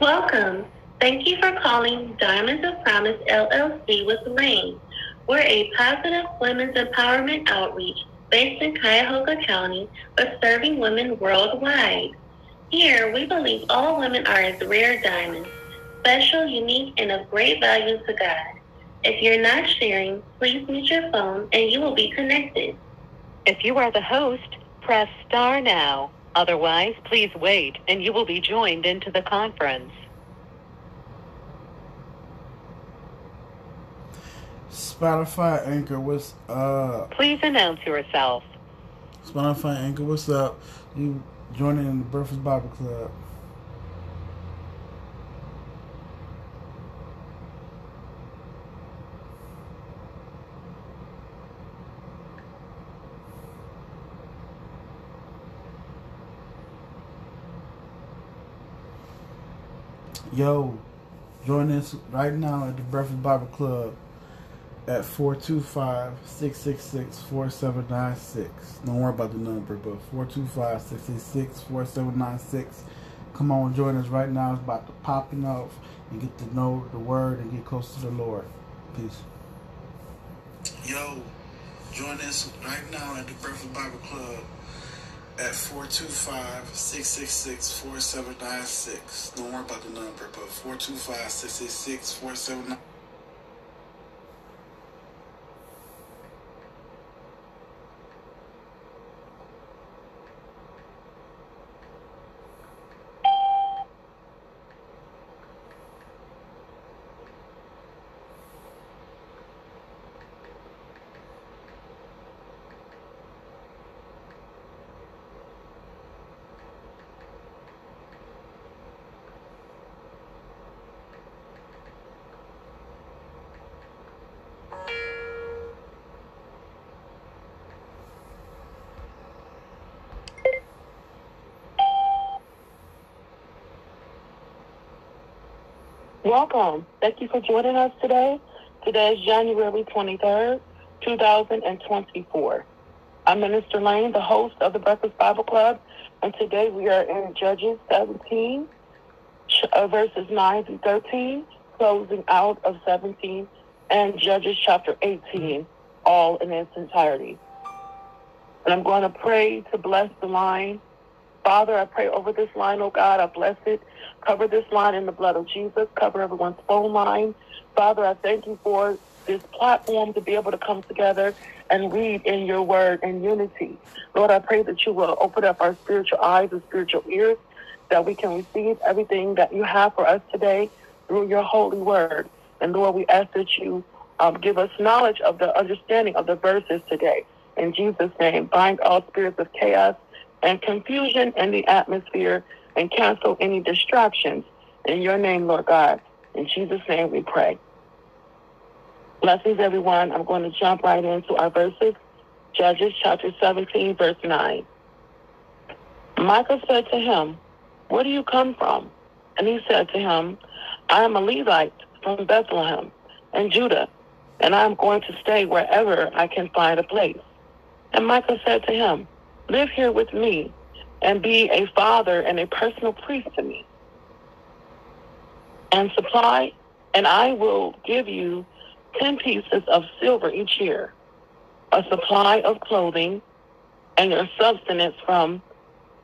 Welcome. Thank you for calling Diamonds of Promise LLC with Rain. We're a positive women's empowerment outreach based in Cuyahoga County, but serving women worldwide. Here, we believe all women are as rare diamonds, special, unique, and of great value to God. If you're not sharing, please mute your phone and you will be connected. If you are the host, press star now. Otherwise, please wait and you will be joined into the conference. Spotify Anchor, what's up? Please announce yourself. Spotify Anchor, what's up? You joining the Breakfast Bible Club. Yo, join us right now at the Breakfast Bible Club at 425-666-4796. Don't worry about the number, but 425-666-4796. Come on, join us right now. It's about to popping off and get to know the word and get close to the Lord. Peace. Yo, join us right now at the Breakfast Bible Club at 425-666-4796. Don't worry about the number, but 425-666-4796. Welcome. Thank you for joining us today. Today is January 23rd, 2024. I'm Minister Lane, the host of the Breakfast Bible Club, and today we are in Judges 17, uh, verses 9 through 13, closing out of 17, and Judges chapter 18, all in its entirety. And I'm going to pray to bless the line. Father, I pray over this line, oh God, I bless it. Cover this line in the blood of Jesus. Cover everyone's phone line. Father, I thank you for this platform to be able to come together and read in your word in unity. Lord, I pray that you will open up our spiritual eyes and spiritual ears that we can receive everything that you have for us today through your holy word. And Lord, we ask that you um, give us knowledge of the understanding of the verses today. In Jesus' name, bind all spirits of chaos and confusion in the atmosphere and cancel any distractions. In your name, Lord God. In Jesus' name we pray. Blessings, everyone. I'm going to jump right into our verses. Judges chapter 17, verse 9. Michael said to him, Where do you come from? And he said to him, I am a Levite from Bethlehem in Judah, and I am going to stay wherever I can find a place. And Michael said to him, Live here with me and be a father and a personal priest to me. And supply, and I will give you 10 pieces of silver each year, a supply of clothing, and your substance from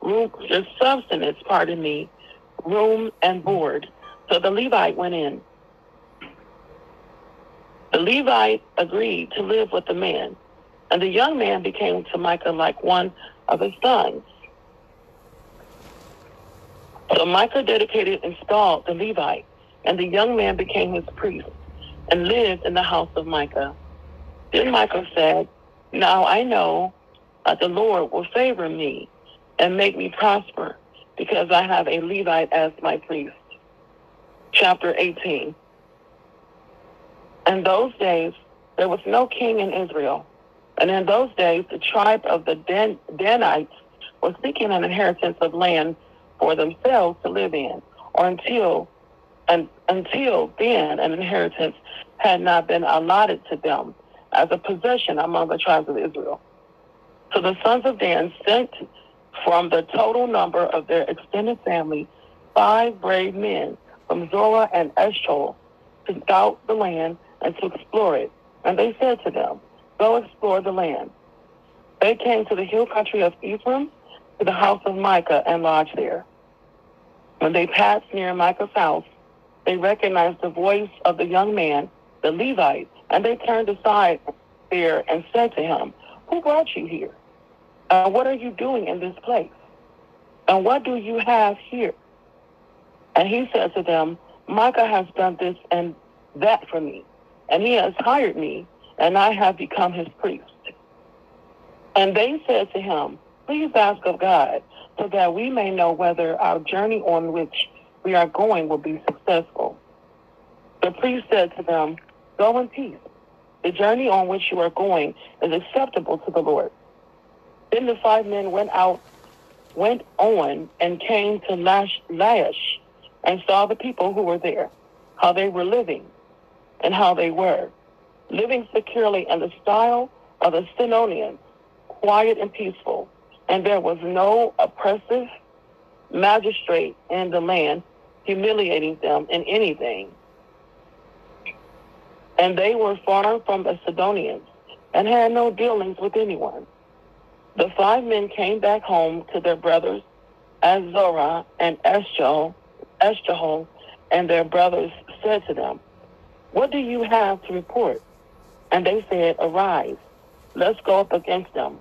room, your substance, pardon me, room and board. So the Levite went in. The Levite agreed to live with the man, and the young man became to Micah like one of his sons. So Micah dedicated and installed the Levite, and the young man became his priest and lived in the house of Micah. Then Micah said, Now I know that the Lord will favor me and make me prosper because I have a Levite as my priest. Chapter 18. In those days, there was no king in Israel. And in those days, the tribe of the Dan- Danites was seeking an inheritance of land for themselves to live in, or until and until then an inheritance had not been allotted to them as a possession among the tribes of Israel. So the sons of Dan sent from the total number of their extended family five brave men from Zorah and Eshcol to scout the land and to explore it. And they said to them, Go explore the land. They came to the hill country of Ephraim, to the house of Micah, and lodged there. When they passed near Micah's house, they recognized the voice of the young man, the Levite, and they turned aside there and said to him, Who brought you here? Uh, what are you doing in this place? And what do you have here? And he said to them, Micah has done this and that for me, and he has hired me, and I have become his priest. And they said to him, Please ask of God, so that we may know whether our journey on which we are going will be successful. The priest said to them, Go in peace. The journey on which you are going is acceptable to the Lord. Then the five men went out, went on, and came to Lash, Laish, and saw the people who were there, how they were living, and how they were, living securely in the style of the Sidonians, quiet and peaceful, and there was no oppressive magistrate in the land humiliating them in anything. And they were far from the Sidonians and had no dealings with anyone. The five men came back home to their brothers Azorah and Eshol, Eshol, and their brothers said to them, What do you have to report? And they said, Arise, let's go up against them.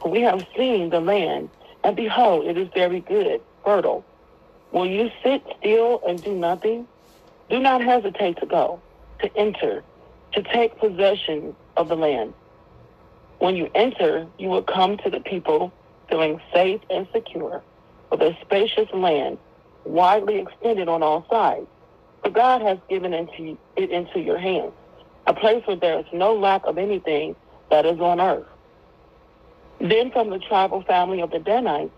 For we have seen the land, and behold, it is very good, fertile. Will you sit still and do nothing? Do not hesitate to go, to enter, to take possession of the land. When you enter, you will come to the people feeling safe and secure with a spacious land widely extended on all sides. For God has given it into your hands, a place where there is no lack of anything that is on earth. Then from the tribal family of the Danites,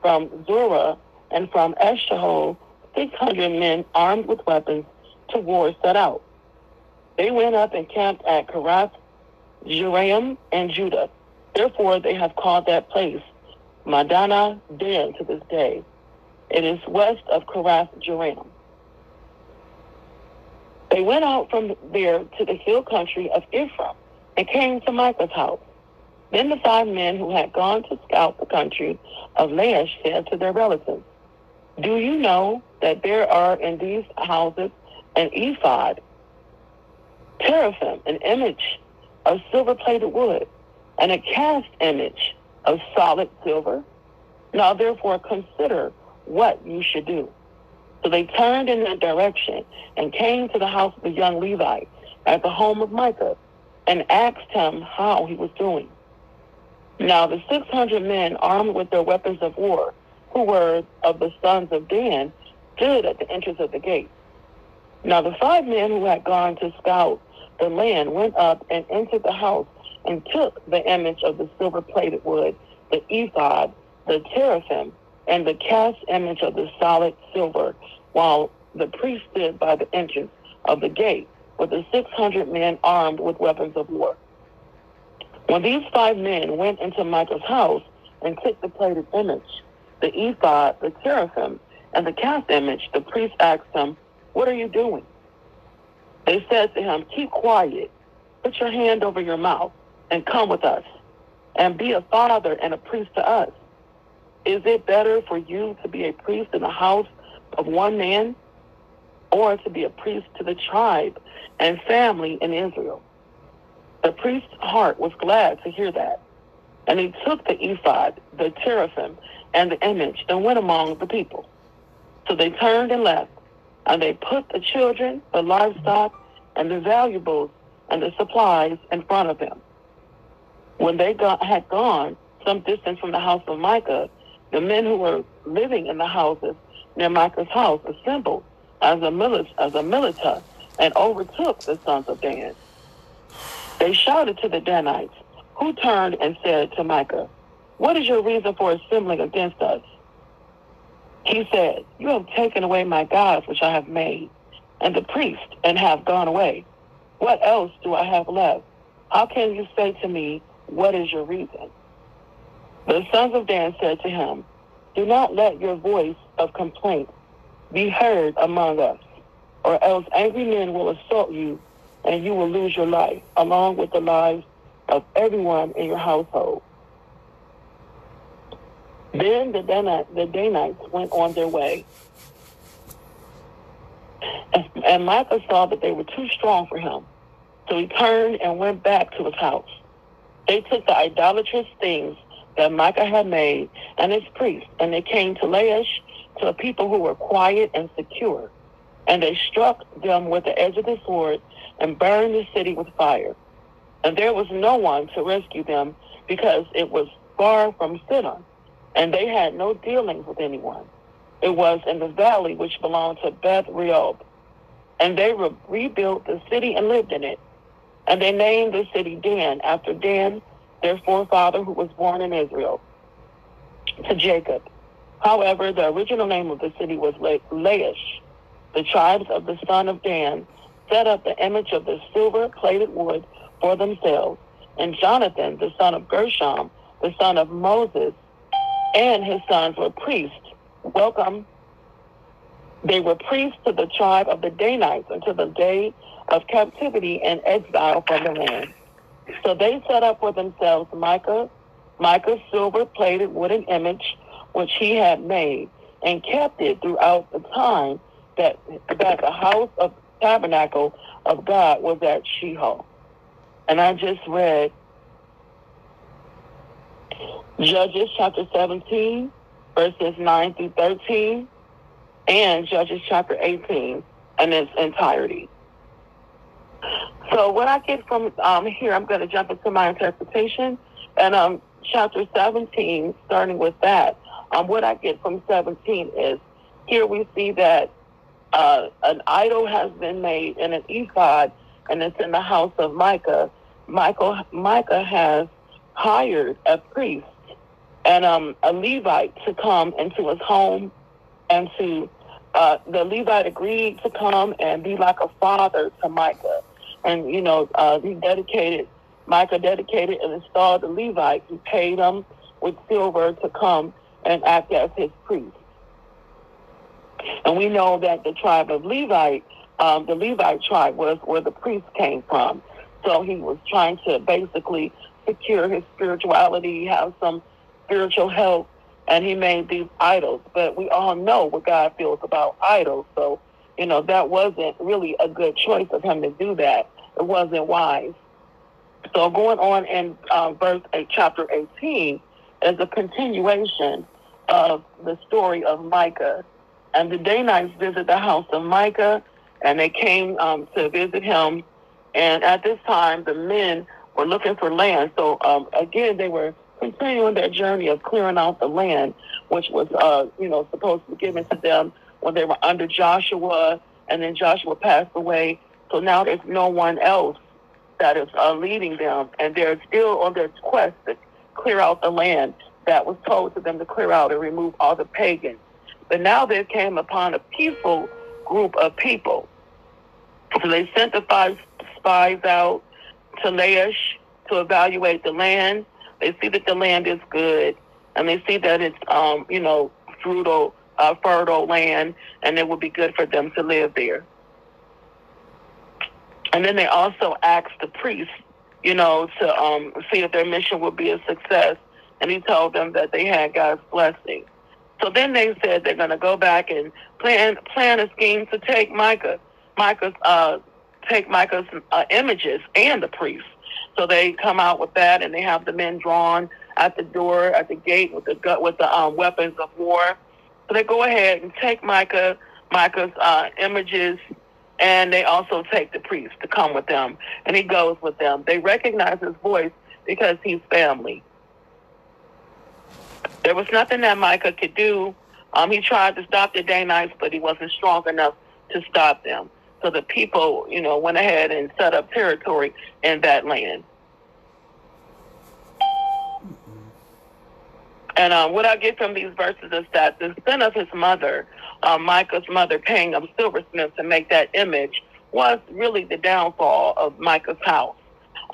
from Zorah and from Eshtaol, 600 men armed with weapons to war set out. They went up and camped at Karath Jearim, and Judah. Therefore, they have called that place Madana Dan to this day. It is west of Karath Jearim. They went out from there to the hill country of Ephraim and came to Micah's house. Then the five men who had gone to scout the country of Laish said to their relatives, Do you know that there are in these houses an ephod, teraphim, an image of silver-plated wood, and a cast image of solid silver. Now therefore consider what you should do. So they turned in that direction and came to the house of the young Levite at the home of Micah and asked him how he was doing. Now the 600 men armed with their weapons of war, who were of the sons of Dan, stood at the entrance of the gate. Now the five men who had gone to scout the land went up and entered the house and took the image of the silver plated wood, the ephod, the teraphim, and the cast image of the solid silver, while the priest stood by the entrance of the gate with the 600 men armed with weapons of war. When these five men went into Micah's house and took the plated image, the ephod, the teraphim, and the cast image, the priest asked them, What are you doing? They said to him, Keep quiet, put your hand over your mouth, and come with us, and be a father and a priest to us. Is it better for you to be a priest in the house of one man, or to be a priest to the tribe and family in Israel? The priest's heart was glad to hear that. And he took the ephod, the teraphim, and the image, and went among the people. So they turned and left, and they put the children, the livestock, and the valuables and the supplies in front of them. When they got, had gone some distance from the house of Micah, the men who were living in the houses near Micah's house assembled as a, milit- as a militia and overtook the sons of Dan. They shouted to the Danites, who turned and said to Micah, What is your reason for assembling against us? He said, You have taken away my gods which I have made, and the priest, and have gone away. What else do I have left? How can you say to me, What is your reason? The sons of Dan said to him, Do not let your voice of complaint be heard among us. or else angry men will assault you, and you will lose your life, along with the lives of everyone in your household. Then the, Danites, the Danites went on their way. And, and Micah saw that they were too strong for him. So he turned and went back to his house. They took the idolatrous things that Micah had made and his priests, and they came to Laish to a people who were quiet and secure. And they struck them with the edge of the sword and burned the city with fire. And there was no one to rescue them because it was far from Sidon, and they had no dealings with anyone. It was in the valley which belonged to Beth Rehob. And they re- rebuilt the city and lived in it. And they named the city Dan after Dan, their forefather who was born in Israel, to Jacob. However, the original name of the city was La- Laish. The tribes of the son of Dan set up the image of the silver plated wood for themselves. And Jonathan, the son of Gershom, the son of Moses, and his sons were priests. Welcome. They were priests to the tribe of the Danites until the day of captivity and exile from the land. So they set up for themselves Micah, Micah's silver-plated wooden image, which he had made, and kept it throughout the time that that the house of tabernacle of God was at Shiloh. And I just read Judges chapter 17, verses 9 through 13, and Judges chapter 18 in its entirety. So what I get from um, here, I'm going to jump into my interpretation. And um, chapter 17, starting with that, um, what I get from 17 is here we see that uh, an idol has been made in an ephod, and it's in the house of Micah. Michael, Micah has hired a priest and um, a Levite to come into his home and to uh, the Levite agreed to come and be like a father to Micah. And, you know, uh, he dedicated, Micah dedicated and installed the Levite. He paid him with silver to come and act as his priest. And we know that the tribe of Levite, um, the Levite tribe was where the priest came from. So he was trying to basically secure his spirituality, have some spiritual help, and he made these idols. But we all know what God feels about idols. So, you know, that wasn't really a good choice of him to do that. It wasn't wise. So going on in um, verse 8, chapter 18 is a continuation of the story of Micah. And the Danites visit the house of Micah, and they came um, to visit him. And at this time, the men were looking for land. So um, again, they were continuing their journey of clearing out the land, which was, uh, you know, supposed to be given to them when they were under Joshua, and then Joshua passed away. So now there's no one else that is uh, leading them, and they're still on their quest to clear out the land that was told to them to clear out and remove all the pagans. But now they came upon a peaceful group of people. So they sent the five spies out to Laish to evaluate the land. They see that the land is good, and they see that it's, um, you know, fruitful, uh, fertile land, and it would be good for them to live there. And then they also asked the priest, you know, to um, see if their mission would be a success. And he told them that they had God's blessing. So then they said they're going to go back and plan plan a scheme to take Micah, Micah's uh, take Micah's uh, images and the priest. So they come out with that, and they have the men drawn at the door, at the gate with the with the um, weapons of war. So they go ahead and take Micah, Micah's uh, images, and they also take the priest to come with them, and he goes with them. They recognize his voice because he's family. There was nothing that Micah could do. Um, he tried to stop the Danites, but he wasn't strong enough to stop them. So the people, you know, went ahead and set up territory in that land. And um, what I get from these verses is that the sin of his mother, um, Micah's mother, paying a silversmith to make that image, was really the downfall of Micah's house.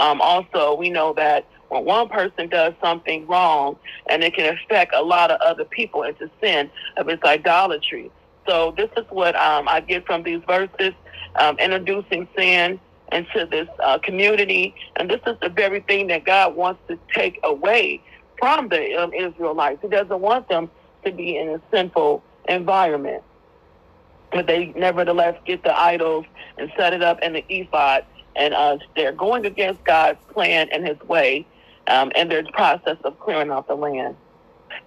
Um, also, we know that when one person does something wrong, and it can affect a lot of other people into sin of its idolatry. So this is what um, I get from these verses. Um, introducing sin into this uh, community. And this is the very thing that God wants to take away from the um, Israelites. He doesn't want them to be in a sinful environment. But they nevertheless get the idols and set it up in the ephod. And uh, they're going against God's plan and his way um, in their process of clearing out the land.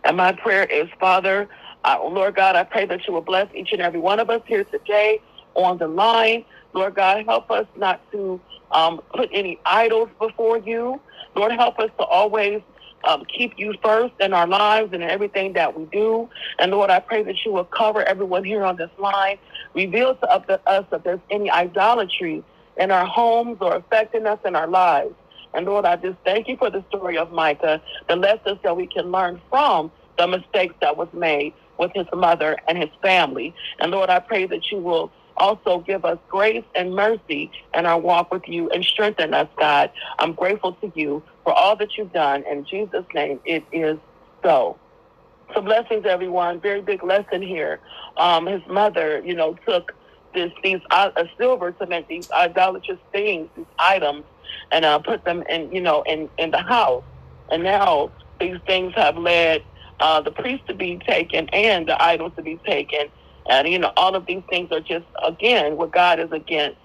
And my prayer is, Father, uh, Lord God, I pray that you will bless each and every one of us here today on the line. Lord God, help us not to um, put any idols before you. Lord, help us to always um, keep you first in our lives and in everything that we do. And Lord, I pray that you will cover everyone here on this line. Reveal to us if there's any idolatry in our homes or affecting us in our lives. And Lord, I just thank you for the story of Micah, the lessons that we can learn from the mistakes that was made with his mother and his family. And Lord, I pray that you will also give us grace and mercy in our walk with you and strengthen us, God. I'm grateful to you for all that you've done. In Jesus' name, it is so. So blessings, everyone. Very big lesson here. Um, his mother, you know, took this these uh, silver to make these idolatrous things, these items, and uh, put them in, you know, in in the house. And now these things have led uh, the priest to be taken and the idols to be taken and, you know, all of these things are just, again, what God is against.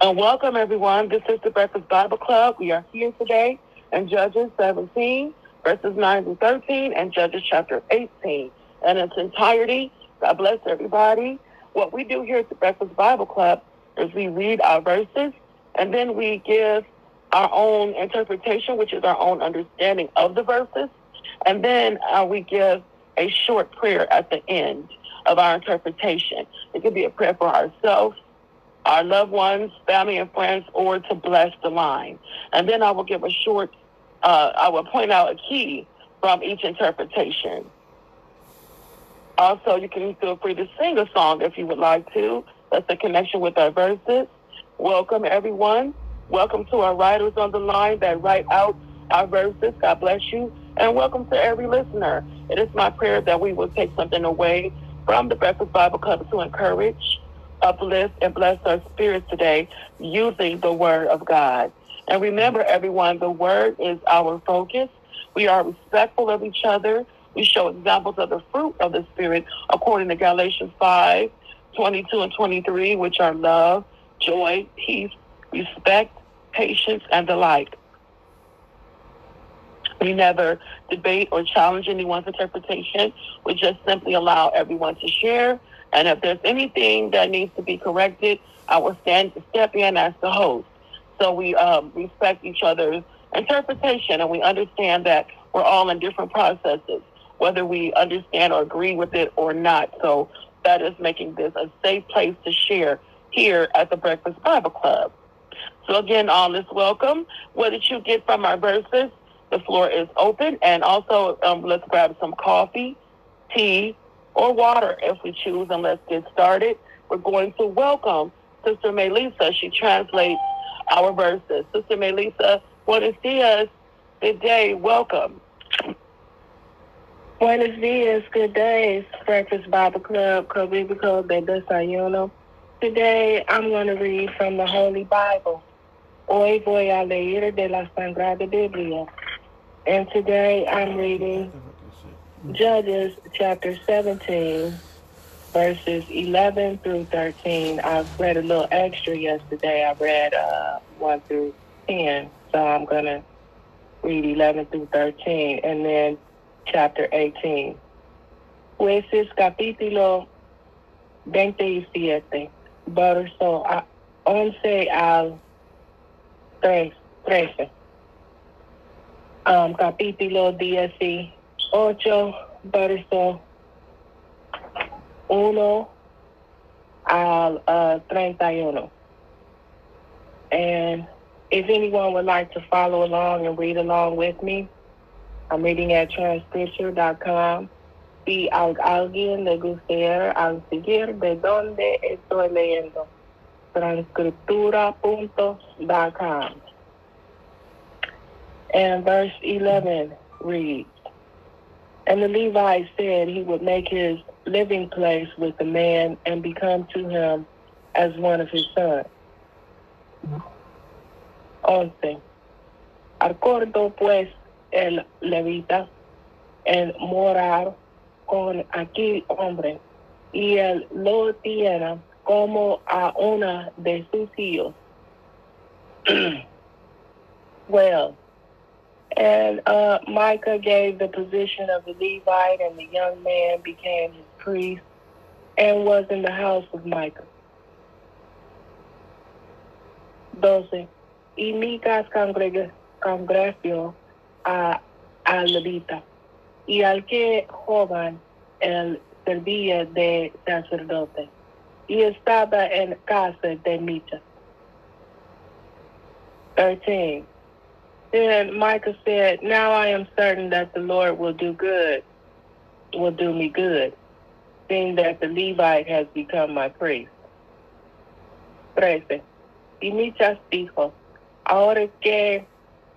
And welcome, everyone. This is the Breakfast Bible Club. We are here today in Judges 17, verses 9 to 13, and Judges chapter 18 in its entirety. God bless everybody. What we do here at the Breakfast Bible Club is we read our verses, and then we give our own interpretation, which is our own understanding of the verses. And then uh, we give a short prayer at the end of our interpretation. It could be a prayer for ourselves, our loved ones, family and friends, or to bless the line. And then I will give a short, uh, I will point out a key from each interpretation. Also, you can feel free to sing a song if you would like to. That's a connection with our verses. Welcome, everyone. Welcome to our writers on the line that write out our verses. God bless you. And welcome to every listener. It is my prayer that we will take something away from the Breakfast Bible Club to encourage, uplift, and bless our spirits today using the Word of God. And remember, everyone, the Word is our focus. We are respectful of each other. We show examples of the fruit of the Spirit according to Galatians 5 22 and 23, which are love, joy, peace, respect, patience, and the like. We never debate or challenge anyone's interpretation. We just simply allow everyone to share. And if there's anything that needs to be corrected, I will stand step in as the host. So we um, respect each other's interpretation and we understand that we're all in different processes, whether we understand or agree with it or not. So that is making this a safe place to share here at the Breakfast Bible Club. So again, all is welcome. What did you get from our verses? The floor is open. And also, um, let's grab some coffee, tea, or water if we choose, and let's get started. We're going to welcome Sister Melissa. She translates our verses. Sister Melissa, buenos dias. Good day. Welcome. Buenos dias. Good day. Breakfast Bible Club, Cobibico de Desayuno. Today, I'm going to read from the Holy Bible. Hoy voy a leer de la Sagrada Biblia. And today I'm reading Judges chapter 17, verses 11 through 13. I read a little extra yesterday. I read uh, 1 through 10. So I'm going to read 11 through 13. And then chapter 18. Jueces capítulo 27, verso 11 al 13 um, capítulo 18, verso 1 al uh, 31. And if anyone would like to follow along and read along with me, I'm reading at transcripture.com. Si alguien le gustaría seguir de donde estoy leyendo, transcriptura.com. And verse 11 reads, And the Levite said he would make his living place with the man and become to him as one of his sons. 11. Acordó pues el levita en morar con aquel hombre y él lo tiene como a una de sus hijos. well, and uh, Micah gave the position of the Levite, and the young man became his priest and was in the house of Micah. 12. Y Micah congregó a, a Levita y al que joven él servía de sacerdote y estaba en casa de Micah. 13. Then Micah said, Now I am certain that the Lord will do good, will do me good, seeing that the Levite has become my priest. 13. Y Michas dijo, Ahora que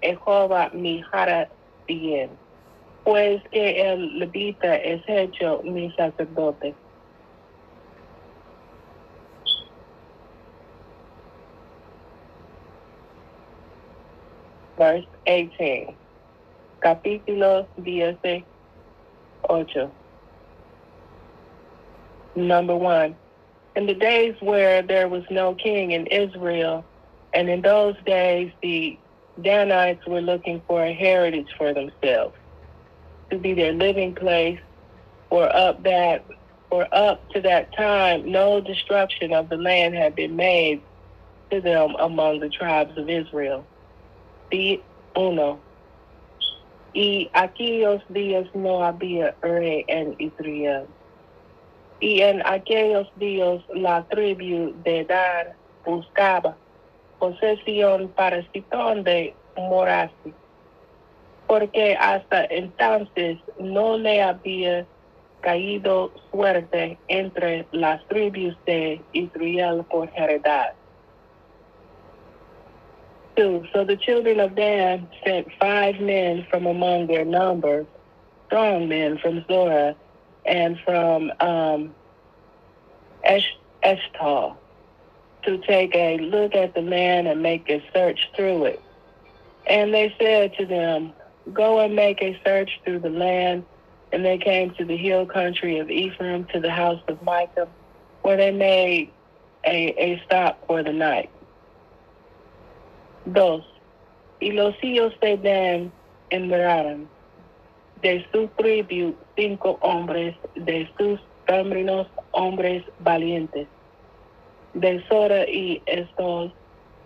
Jehová mi hará bien, pues que el levita es hecho mi sacerdote. Verse 18. Capítulo 18. Number one. In the days where there was no king in Israel, and in those days the Danites were looking for a heritage for themselves, to be their living place, for up that for up to that time no destruction of the land had been made to them among the tribes of Israel. Uno. Y aquellos días no había rey en Israel. Y en aquellos días la tribu de Dan buscaba posesión para Sitón de Morasi, porque hasta entonces no le había caído suerte entre las tribus de Israel por heredad. Two, so the children of Dan sent five men from among their number, strong men from Zorah and from um, Esh- Eshtal, to take a look at the land and make a search through it. And they said to them, Go and make a search through the land. And they came to the hill country of Ephraim, to the house of Micah, where they made a, a stop for the night. Dos. Y los hijos de Dan enviaron de su tribu cinco hombres de sus términos hombres valientes, de Sora y estos,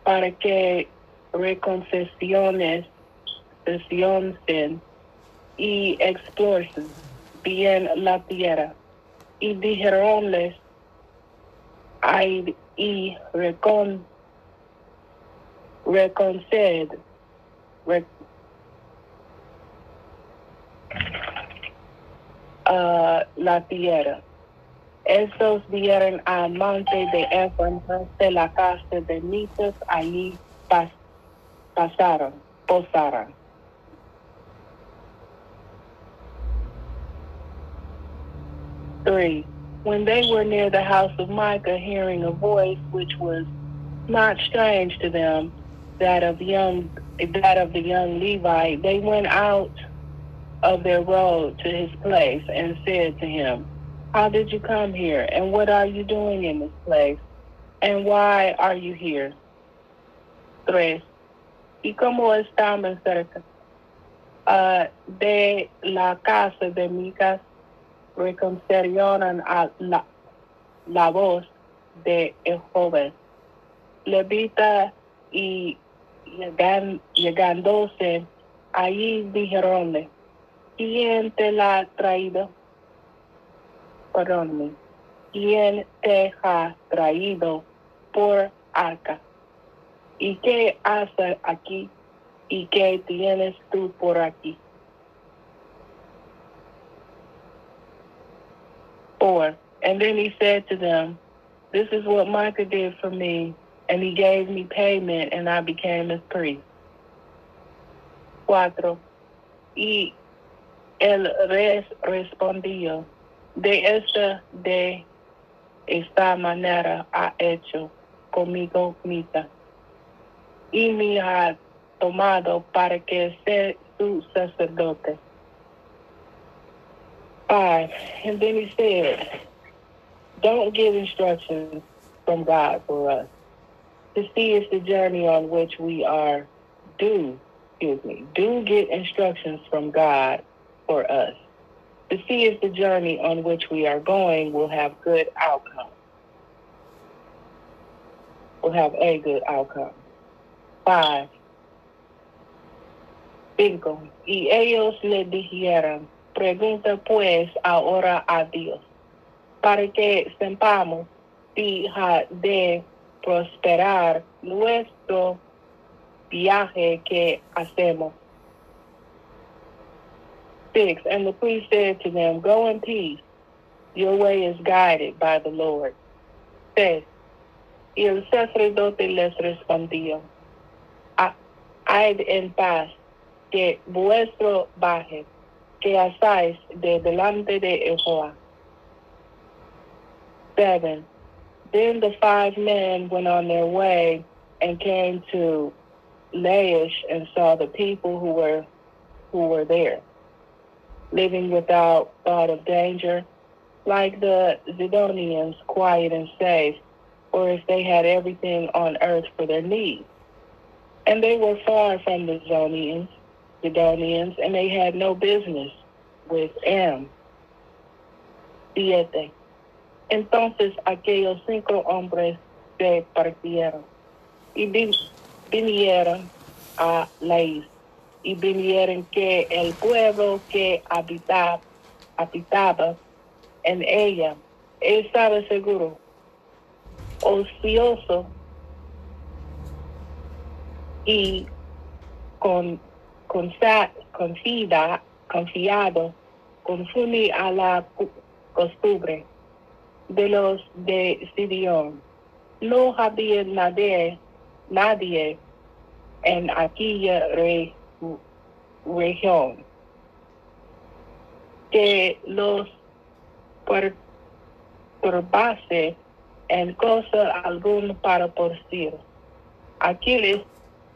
para que reconcesiones y exploren bien la tierra. Y dijeronles, y recon reconciled, rec, uh, la tierra. Estos vieron al monte de Efraín de la casa de Mitos, allí pas, pasaron, posaron. Three. When they were near the house of Micah, hearing a voice which was not strange to them, that of young that of the young Levi, they went out of their road to his place and said to him, How did you come here? And what are you doing in this place? And why are you here? Tres. ¿Y cómo estamos cerca uh, de la casa de Micas? Reconciliaron a la, la voz de el joven. Levita y llegan, llegándose allí dijeronle, ¿quién te la ha traído? Perdóname, ¿quién te ha traído por arca? ¿Y qué hace aquí? ¿Y qué tienes tú por aquí? Four. And then he said to them, This is what Micah did for me and he gave me payment and I became his priest. Cuatro. Y el res respondió, de esta de esta manera ha hecho conmigo misma y me ha tomado para que sea su sacerdote. Five, and then he said, don't give instructions from God for us. To see is the journey on which we are do, excuse me, do get instructions from God for us. To see if the journey on which we are going will have good outcome. Will have a good outcome. Five. Cinco. Y ellos le dijeron, pregunta pues ahora a Dios, para que sepamos si de prosperar nuestro viaje que hacemos. Six. And the priest said to them, Go in peace. Your way is guided by the Lord. Seis. Y el sacerdote les respondió, Hay en paz que vuestro baje, que hacéis de delante de Jehová. Seven. Then the five men went on their way and came to Laish and saw the people who were who were there, living without thought of danger, like the Zidonians, quiet and safe, or if they had everything on earth for their needs. And they were far from the Zidonians, Zidonians, and they had no business with Aram. Siete. Entonces aquellos cinco hombres se partieron y vinieron a Laís y vinieron que el pueblo que habitaba, en ella estaba seguro, ocioso y con, con confiado, confunde a la costumbre de los de Sidión. No había nadie, nadie en aquella re, región que los perturbase en cosa alguna para sí. Aquel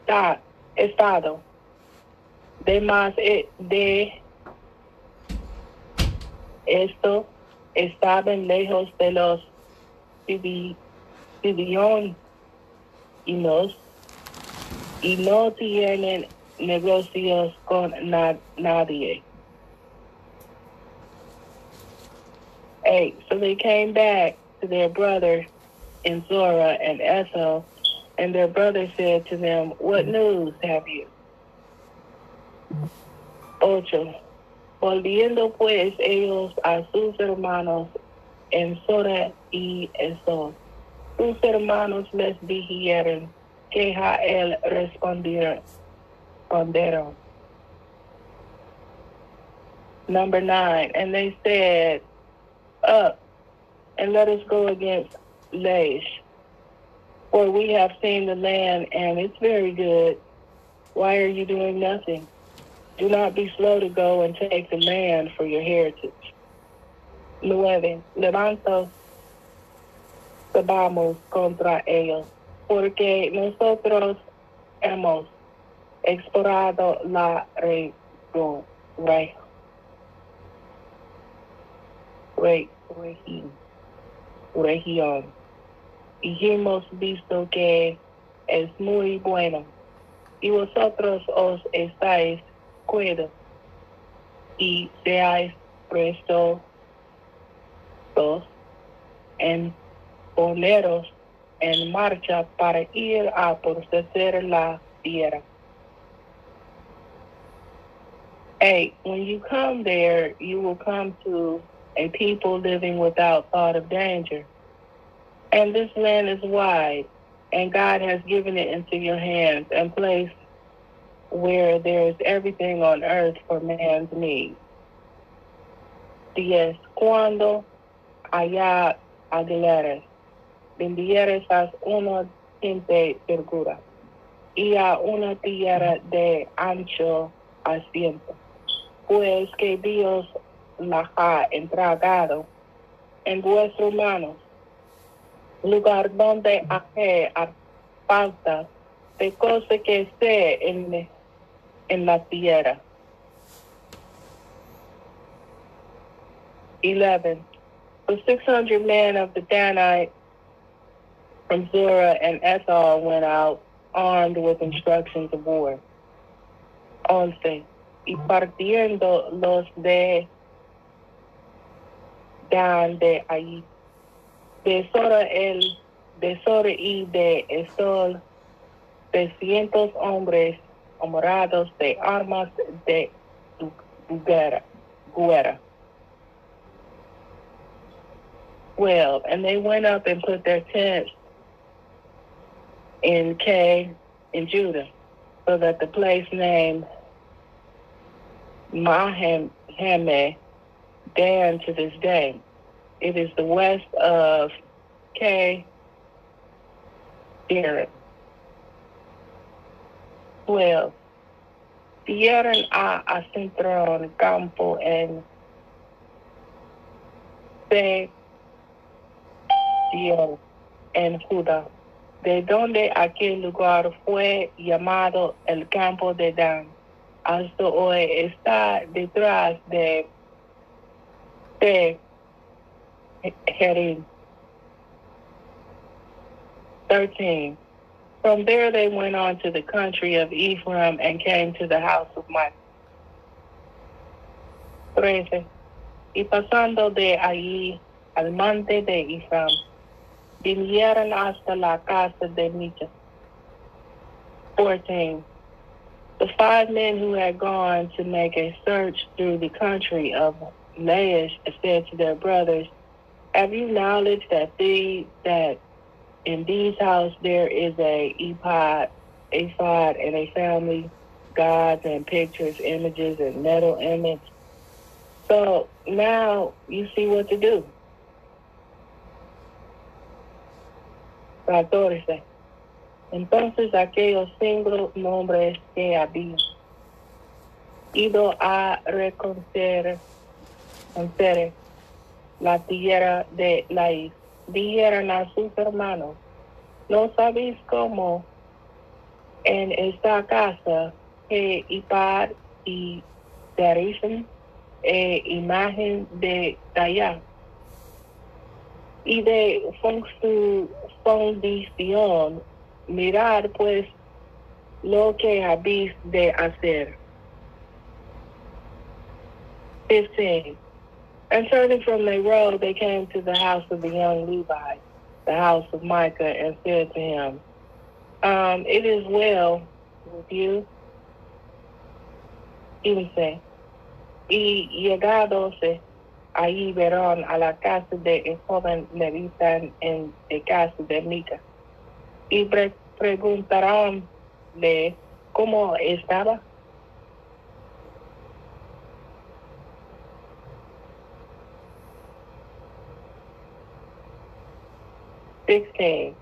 está, estado de más eh, de esto estaban lejos de los y no tienen negocios con na nadie. So they came back to their brother in Zora and Ethel, and their brother said to them, What news have you? Ocho. Volviendo pues ellos a sus hermanos en Zora y Esol, sus hermanos les dijeron que Jael respondieron. Number nine, and they said, Up and let us go against Laish, for we have seen the land and it's very good. Why are you doing nothing? Do not be slow to go and take the land for your heritage. Nueve. Levanto, vamos contra ellos, porque nosotros hemos explorado la región. Re, re, región. Y hemos visto que es muy bueno. Y vosotros os estáis cuido y prestos en poneros en marcha para ir a la tierra. Hey, when you come there, you will come to a people living without thought of danger. And this land is wide, and God has given it into your hands and placed where there is everything on earth for man's need. Diez, cuando allá aguilares, vendieres a una gente segura y a una tierra de ancho asiento, pues que Dios la ha entregado en vuestras manos lugar donde hay falta de cosas que se en, en la tierra. 11. The 600 men of the Danite from Zorah and Eshtaol went out armed with instructions of war. 11. Y partiendo los de Dan de ahí, de Sora el, de Sora y de Esol, de cientos hombres honorados de armas de guerra. Well, and they went up and put their tents in K in Judah, so that the place named Mahaneh Dan to this day. It is the west of K. Derek. 12. Dieron a Acentrón Campo en Se en Judá, de donde aquel lugar fue llamado el campo de Dan. Hasta hoy está detrás de, de Jerim. 13. From there they went on to the country of Ephraim and came to the house of Micah. 13. Y pasando de allí al monte de Ephraim, vinieron hasta la casa de Micah. 14. The five men who had gone to make a search through the country of Laish said to their brothers, Have you knowledge that the that in these houses there is a ephod, ephod, and a family gods and pictures, images, and metal image? So now you see what to do. 14. Entonces aquellos cinco nombres que habían ido a reconocer la tierra de la isla, dijeron a sus hermanos, ¿no sabéis cómo en esta casa que Ipar y Darishan e imagen de Dayá y de su condición, mirar pues lo que habéis de hacer. 15. And turning from their road, they came to the house of the young Levi, the house of Micah, and said to him, um, It is well with you. Even say, y llegadose ahí verán a la casa de el joven levita en el casa de Mica. Y pre preguntarán de cómo estaba. Sixteen.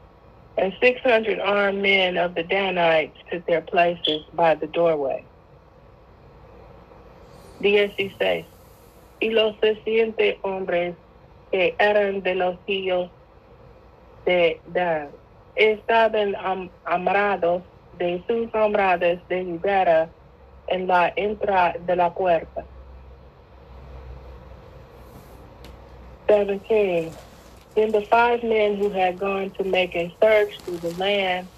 And six hundred armed men of the Danites took their places by the doorway. Dieciséis. y los siguientes hombres que eran de los hijos de Dan estaban amarrados de sus hombradas de ribera en la entrada de la puerta. 17. Then the five men who had gone to make a search through the land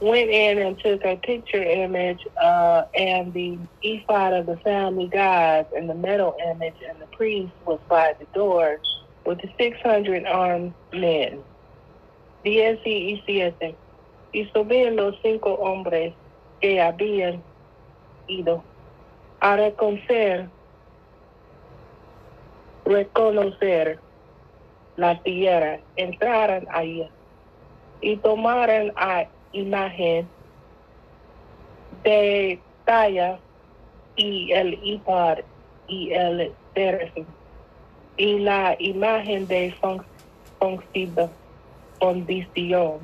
went in and took a picture image uh, and the ephod of the family gods and the metal image, and the priest was by the door with the 600 armed men. Diez y siete. Y subían los cinco hombres que habían ido a reconocer, reconocer la tierra, entraron allí y tomaron a imagen de talla y el ipar y el tercio y la imagen de condición.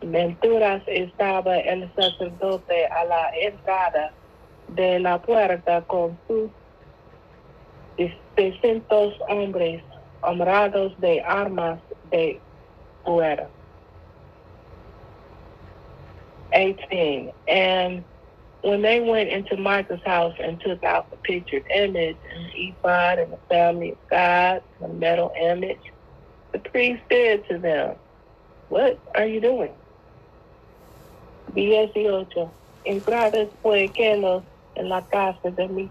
Venturas estaba el sacerdote a la entrada de la puerta con sus 600 hombres de armas de fuera. 18. And when they went into Micah's house and took out the pictured image and the ephod and the family of God, the metal image, the priest said to them, What are you doing? 18. Entrad pues que en la casa de.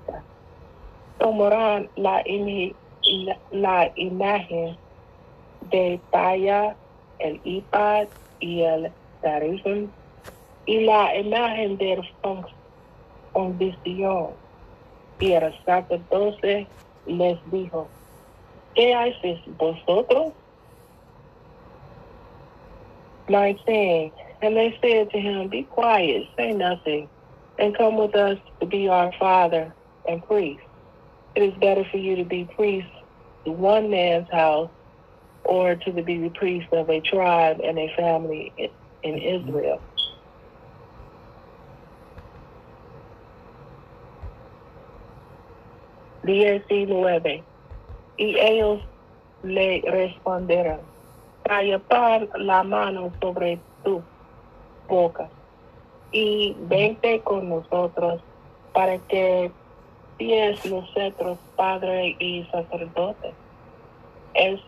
Tomarán la, la, la imagen de Taya, el Ipad y el Tarism y la imagen de fundición. Y el sacerdote les dijo, ¿qué hacéis vosotros? 19. And they said to him, Be quiet, say nothing, and come with us to be our father and priest. It is better for you to be priest to one man's house or to be the priest of a tribe and a family in mm-hmm. Israel. Diecinueve. Y ellos le respondieron, par la mano sobre tu boca y vente con nosotros para que es nosotros padre y sacerdote. Es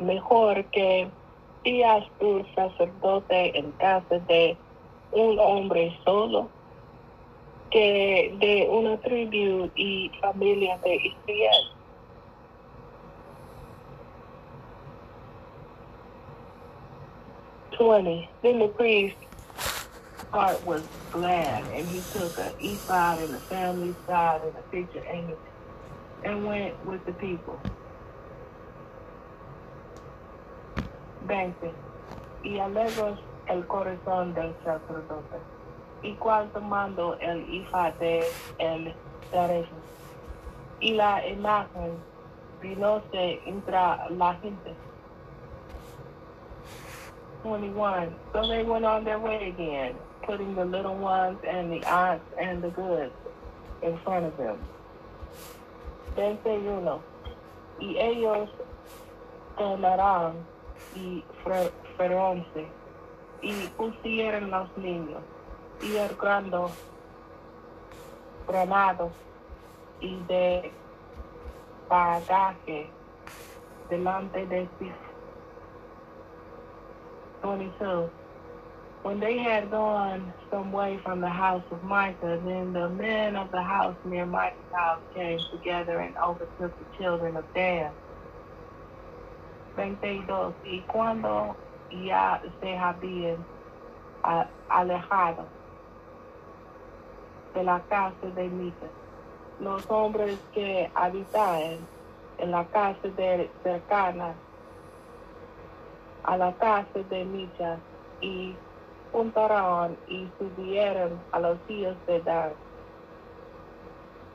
mejor que seas tu sacerdote en casa de un hombre solo que de una tribu y familia de Israel. Twenty. Then the priest heart was glad, and he took an ephod and a family side and a picture and, and went with the people. Veinte. Y alegros el corazón del sacerdote. Y cual tomando el ephod de el derecho. Y la imagen vinose entre la gente. 21. So they went on their way again putting the little ones and the aunts and the goods in front of them. uno, y ellos tomarán y feronce, y pusieron los niños, y el grando granados y de bagaje delante de sí. 22. When they had gone some way from the house of Micah, then the men of the house near Micah's house came together and overtook the children of Dan. 22. Y cuando ya se habían alejado de la casa de Micah, los hombres que habitaban en la casa de cercana a la casa de Micah y juntaron y subieron a los hijos de Dan.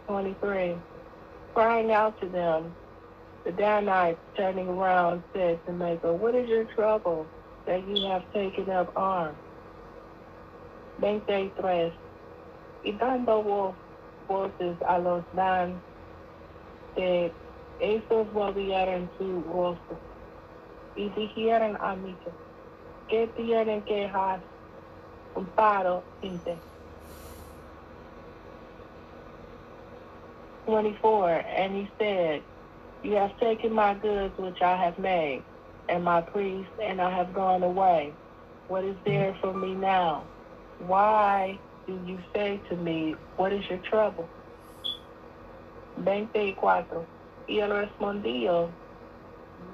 23. Crying out to them, the Danites turning around said to Micah, What is your trouble that you have taken up arms? 23. Y dando voces a los Dan de estos volvieron su rostro y dijeron a Micah, ¿qué tienen que hacer? Amparo Inte. 24. And he said, You have taken my goods which I have made, and my priests, and I have gone away. What is there for me now? Why do you say to me, What is your trouble? 24. Y él respondió,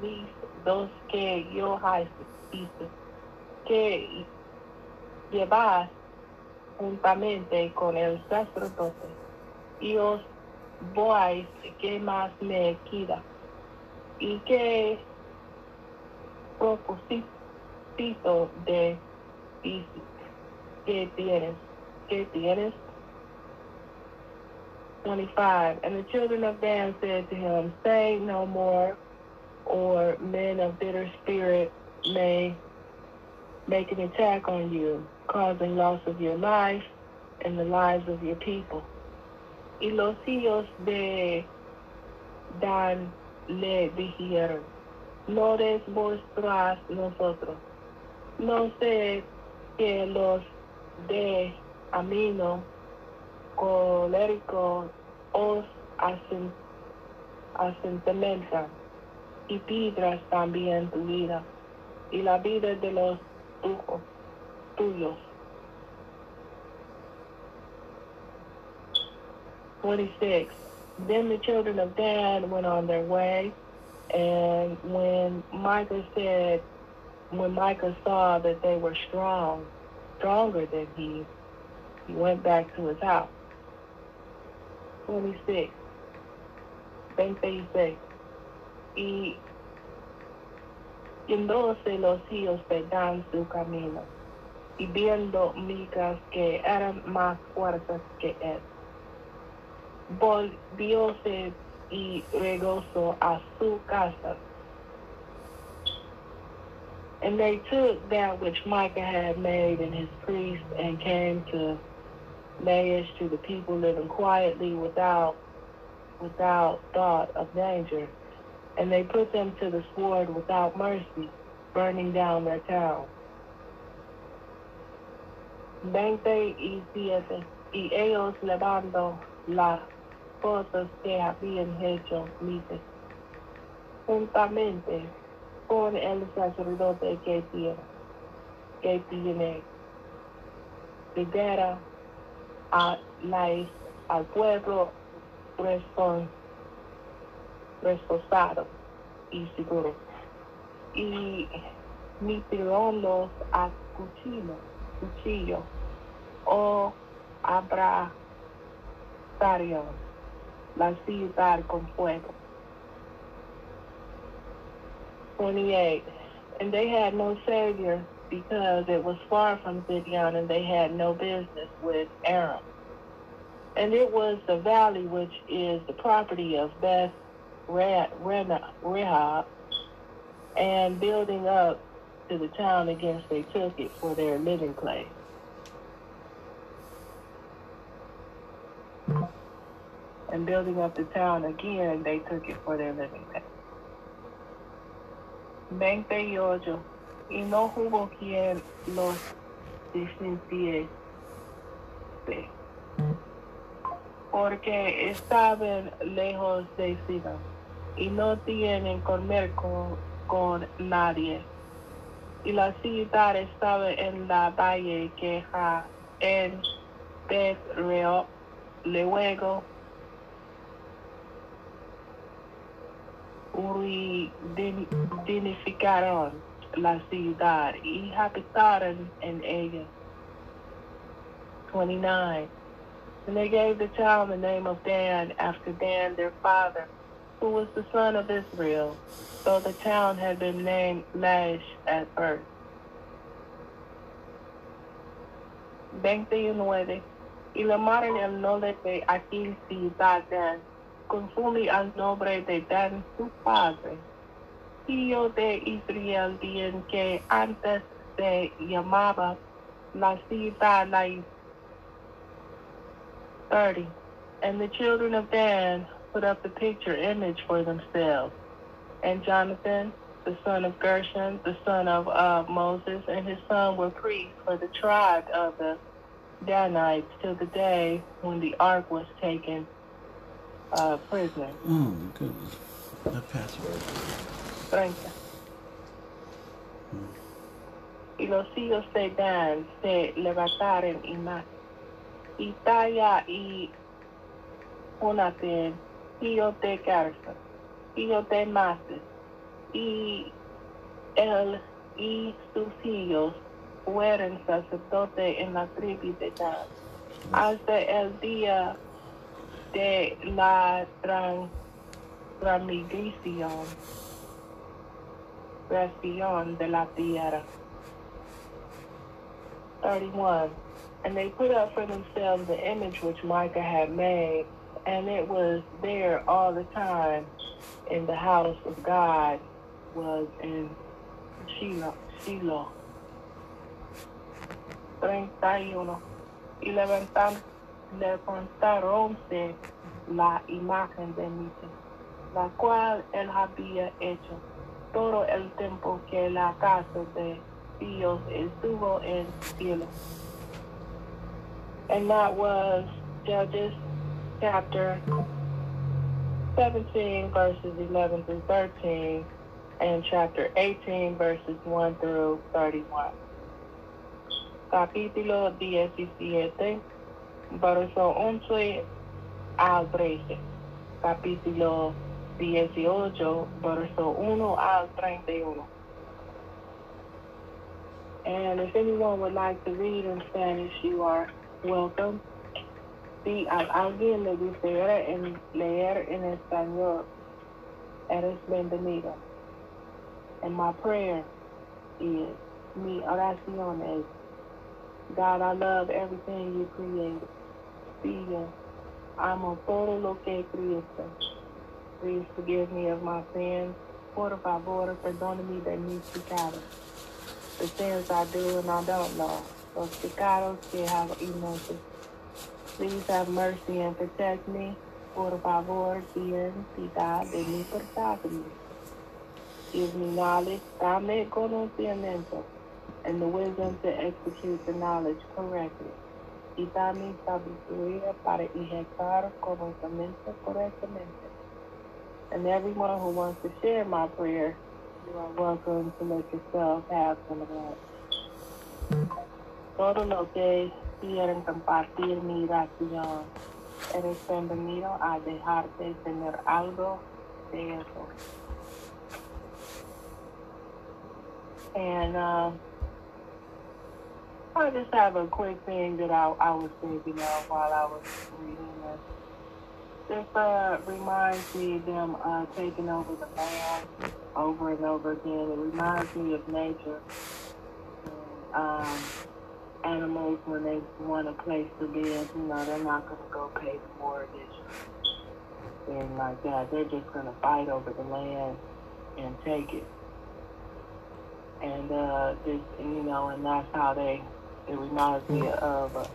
mis dos que yo hice, que llevar juntamente con el sacerdote y os voy que más me queda y que propósito de que tienes que tienes 25 and the children of Dan said to him say no more or men of bitter spirit may make an attack on you causing loss of your life and the lives of your people. Y los hijos de Dan le dijeron, no des vosotras nosotros. No sé que los de amino colérico os asentamentan y piedras también tu vida y la vida de los tuyos. Tuyos. 26. Then the children of Dan went on their way, and when Micah said, when Micah saw that they were strong, stronger than he, he went back to his house. 26. 26. Y yéndose los hijos de Dan su camino, y viendo que eran más fuertes que él volvióse y a su casa. And they took that which Micah had made and his priests and came to Laish to the people living quietly without without thought of danger. And they put them to the sword without mercy, burning down their town. Veinte y siete. Y ellos levando la cosas que habían hecho Mises, juntamente con el sacerdote que tiene, que tiene lidera a al pueblo responsado y seguro. Y los a cuchillo, cuchillo o abrazaron la ciudad con fuego. 28. And they had no savior because it was far from Gideon and they had no business with Aram. And it was the valley which is the property of Beth Rehob and building up to the town against they took it for their living place. and building up the town again, they took it for their living pay. 28. Y no hubo quien los desmintiese, porque estaban lejos de Sidón y no tienen comer con, con nadie. Y la ciudad estaba en la valle queja en Pedreo, luego unificaron la ciudad y habitaron en ella. 29. And they gave the child the name of Dan after Dan their father, who was the son of Israel, though the town had been named Lash at birth. 29. Y llamaron el nombre de aquel ciudad Dan conforme al nombre de Dan su padre. Hijo de Israel, bien que antes se llamaba la ciudad la 30. And the children of Dan put up the picture image for themselves. And Jonathan, the son of Gershon, the son of uh, Moses, and his son were priests for the tribe of the Danites till the day when the ark was taken uh, prisoner. Oh, goodness. That password. 30. Hmm. Y los hijos de Dan se levantaron y. Y Taya y Jonathan, de Garza, de Mases, y él y sus hijos fueron sacerdotes en la tribu de Dan. Hasta el día de la transmigración de la tierra. 31. And they put up for themselves the image which Micah had made, and it was there all the time in the house of God, was in Shiloh. Shiloh. 31. Y levantan levantaronse la imagen de Miche, la cual él había hecho, todo el tiempo que la casa de Dios estuvo en cielo. And that was Judges chapter 17, verses 11 through 13, and chapter 18, verses 1 through 31. Capítulo 17, verso 11 al 13. Capítulo 18, verso 1 al 31. And if anyone would like to read in Spanish, you are welcome. Si alguien le gustaría en leer en español, eres bienvenido. And my prayer is, mi oración God, I love everything you created. Sigue, amo todo lo que creaste. Please forgive me of my sins. Por favor, perdóname de mis pecados. The sins I do and I don't know. Los pecados que no sé. Please have mercy and protect me. Por favor, ten piedad de mi pecado. Give me knowledge, dame conocimiento, and the wisdom to execute the knowledge correctly. Y dame sabiduría para ejecutar conocimiento correctamente. And everyone who wants to share my prayer, you are welcome to let yourself have some of that. Todo lo que compartir mi oración. Eres bienvenido a dejarte tener algo de eso. And uh, I just have a quick thing that I, I was thinking of while I was reading this. This uh, reminds me of them uh, taking over the land over and over again. It reminds me of nature. Um, animals when they want a place to live, you know, they're not going to go pay the mortgage and like that. They're just going to fight over the land and take it. And uh, this, you know, and that's how they. It reminds me of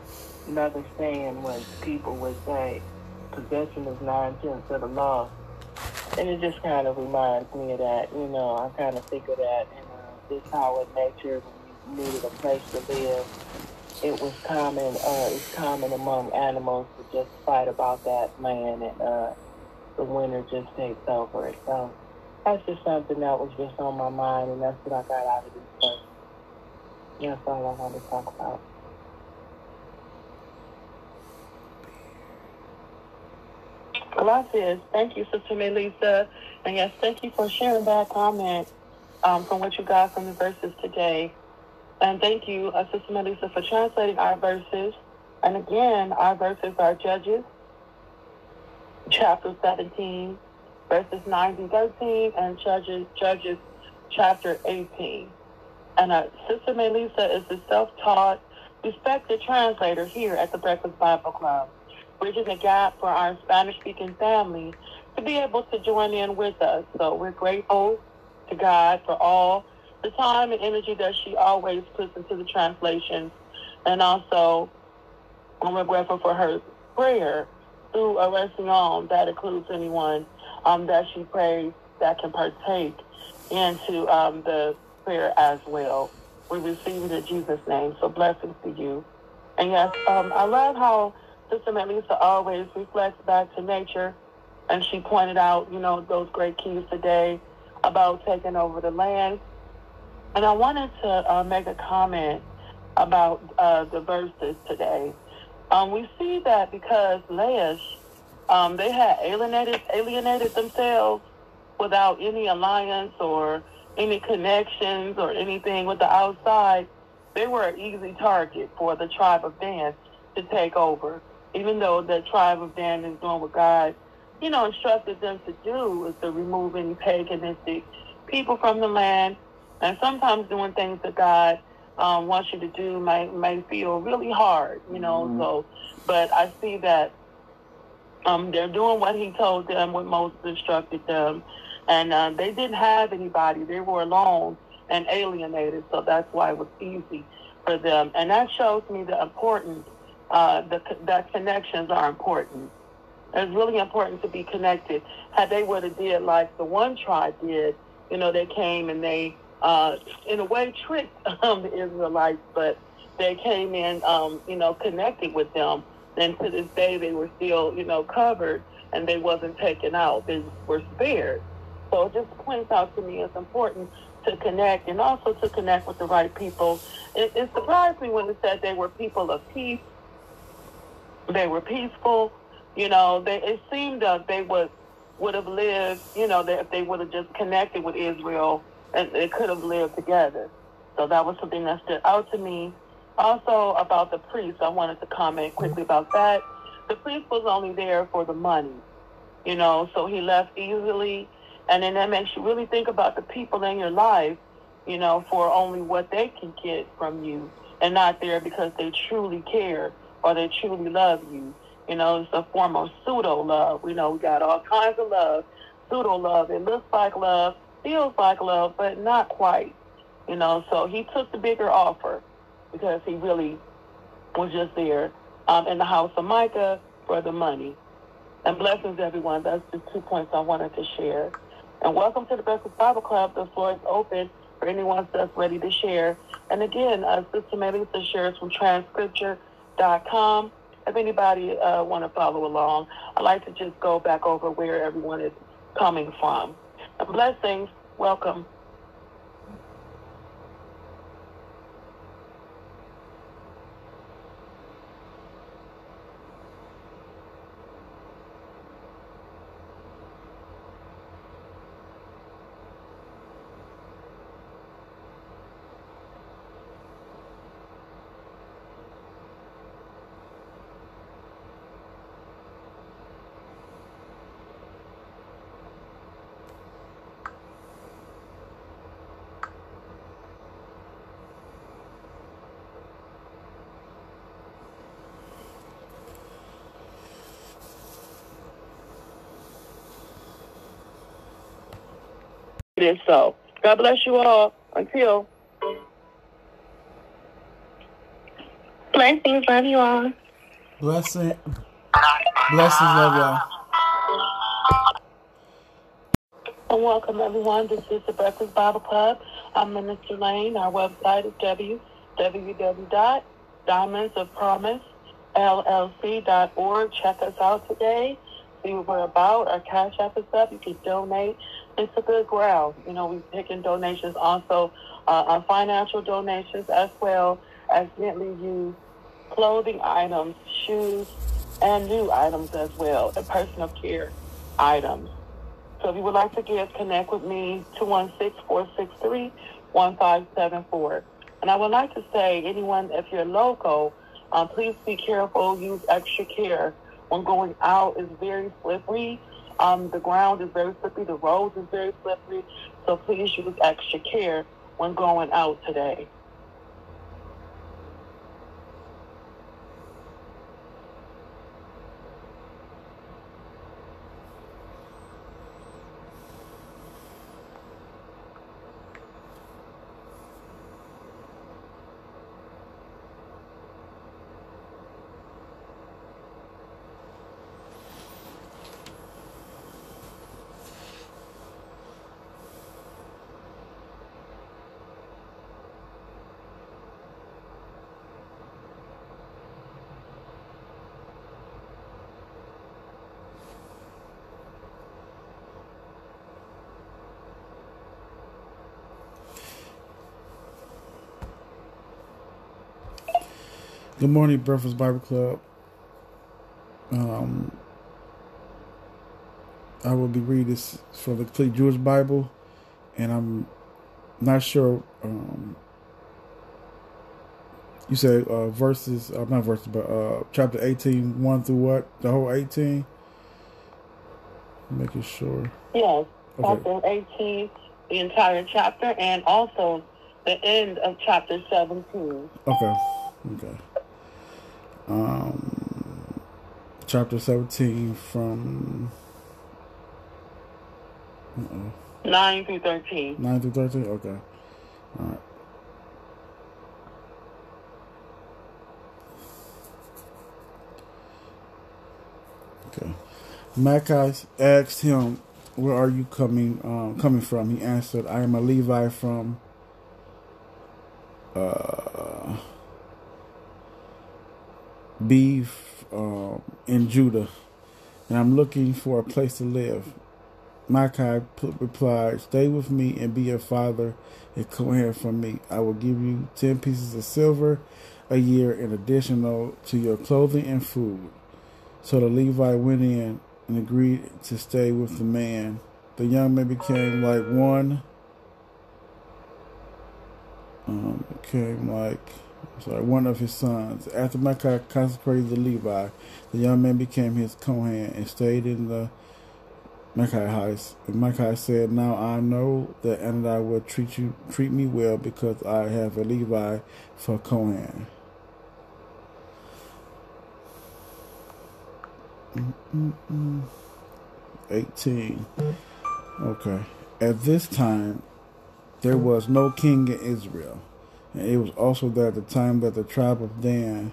another saying when people would say, "Possession is nine tenths of the law," and it just kind of reminds me of that. You know, I kind of think of that, and uh, this how in nature needed a place to live, it was common, uh, it's common among animals to just fight about that land and uh, the winter just takes over it. So that's just something that was just on my mind and that's what I got out of this verse. That's all I wanted to talk about. Gracias. Thank you, Sister Melissa. And yes, thank you for sharing that comment um, from what you got from the verses today. And thank you, uh, Sister Melissa, for translating our verses. And again, our verses are Judges, chapter 17, verses 9 to 13, and Judges, Judges chapter 18. And uh, Sister Melissa is a self-taught, respected translator here at the Breakfast Bible Club, bridging the gap for our Spanish-speaking family to be able to join in with us. So we're grateful to God for all the time and energy that she always puts into the translation. And also, I'm grateful for her prayer through oración that includes anyone um, that she prays that can partake into um, the prayer as well. We receive it in Jesus' name. So blessings to you. And yes, um, I love how Sister Melissa always reflects back to nature. And she pointed out, you know, those great keys today about taking over the land and I wanted to uh, make a comment about uh, the verses today. Um, we see that because Laish, um, they had alienated alienated themselves without any alliance or any connections or anything with the outside. They were an easy target for the tribe of Dan to take over, even though the tribe of Dan is doing what God, you know, instructed them to do, is to remove any paganistic people from the land and sometimes doing things that God um, wants you to do may may feel really hard, you know. Mm-hmm. So, but I see that um, they're doing what He told them, what Moses instructed them, and uh, they didn't have anybody. They were alone and alienated, so that's why it was easy for them. And that shows me the importance. Uh, the, that connections are important. It's really important to be connected. Had they would have did like the one tribe did, you know, they came and they, uh, in a way, tricked um, the Israelites, but they came in, um, you know, connected with them. And to this day, they were still, you know, covered and they wasn't taken out. They were spared. So it just points out to me it's important to connect and also to connect with the right people. It, it surprised me when it said they were people of peace. They were peaceful. You know, they, it seemed that they would would have lived. You know, that if they would have just connected with Israel, and they could have lived together. So that was something that stood out to me. Also about the priest, I wanted to comment quickly about that. The priest was only there for the money, you know, so he left easily and then that makes you really think about the people in your life, you know, for only what they can get from you and not there because they truly care or they truly love you. You know, it's a form of pseudo love. We know we got all kinds of love, pseudo love. It looks like love, feels like love, but not quite. You know, so he took the bigger offer because he really was just there um, in the house of Micah for the money. And blessings, everyone. That's the two points I wanted to share. And welcome to the Breakfast Bible Club. The floor is open for anyone that's ready to share. And again, uh, Sister Melissa shares from transcripture.com. If anybody uh, want to follow along, I'd like to just go back over where everyone is coming from. Blessings. Welcome. Is so. God bless you all. Until. Blessings. Love you all. Blessing. Blessings. Love y'all. And welcome everyone. This is the Breakfast Bible Club. I'm Minister Lane. Our website is www.diamondsofpromisellc.org. Check us out today. See what we're about. Our cash app is up. You can donate it's a good ground. You know, we're taken donations also uh, on financial donations as well as gently used clothing items, shoes, and new items as well, and personal care items. So if you would like to give, connect with me, 216-463-1574. And I would like to say, anyone, if you're local, um, please be careful, use extra care when going out. It's very slippery. Um, the ground is very slippery. The roads is very slippery. So please use extra care when going out today. Good morning, Breakfast Bible Club. Um, I will be reading this from the Complete Jewish Bible, and I'm not sure. Um, you say uh, verses, uh, not verses, but uh, chapter 18, 1 through what? The whole 18? Making sure. Yes, okay. chapter 18, the entire chapter, and also the end of chapter 17. Okay, okay um, chapter 17 from uh-oh. 9 through 13. 9 through 13? Okay. All right. Okay. Micah asked him, where are you coming um, coming from? He answered, I am a Levi from uh, Beef um, in Judah, and I'm looking for a place to live. Micah replied, Stay with me and be a father and come here from me. I will give you ten pieces of silver a year in additional to your clothing and food. So the Levi went in and agreed to stay with the man. The young man became like one. Um, became like sorry, one of his sons. After Micah consecrated the Levi, the young man became his Kohen and stayed in the Micah house. And Micah said, Now I know that Adonai will treat you treat me well because I have a Levi for Kohen. Mm-mm-mm. 18. Okay. At this time, there was no king in Israel. And it was also that at the time that the tribe of Dan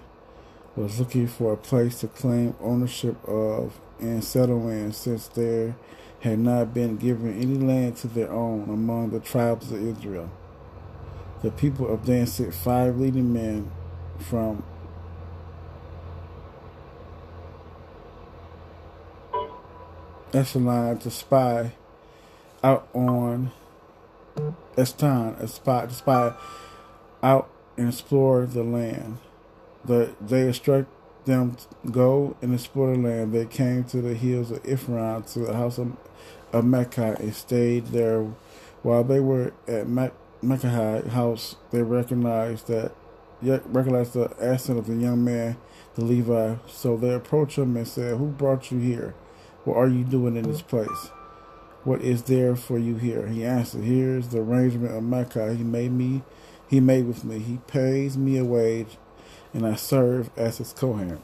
was looking for a place to claim ownership of and settle in, since there had not been given any land to their own among the tribes of Israel. The people of Dan sent five leading men from Echelon to spy out on Eston, a spot to spy out and explore the land. The, they instruct them to go and explore the land. They came to the hills of Ephraim, to the house of, of Mecca, and stayed there. While they were at Mecca house, they recognized that recognized the accent of the young man, the Levi. So they approached him and said, "Who brought you here?" What are you doing in this place? What is there for you here? He answered, Here is the arrangement of Micah. He made me he made with me. He pays me a wage and I serve as his Kohen.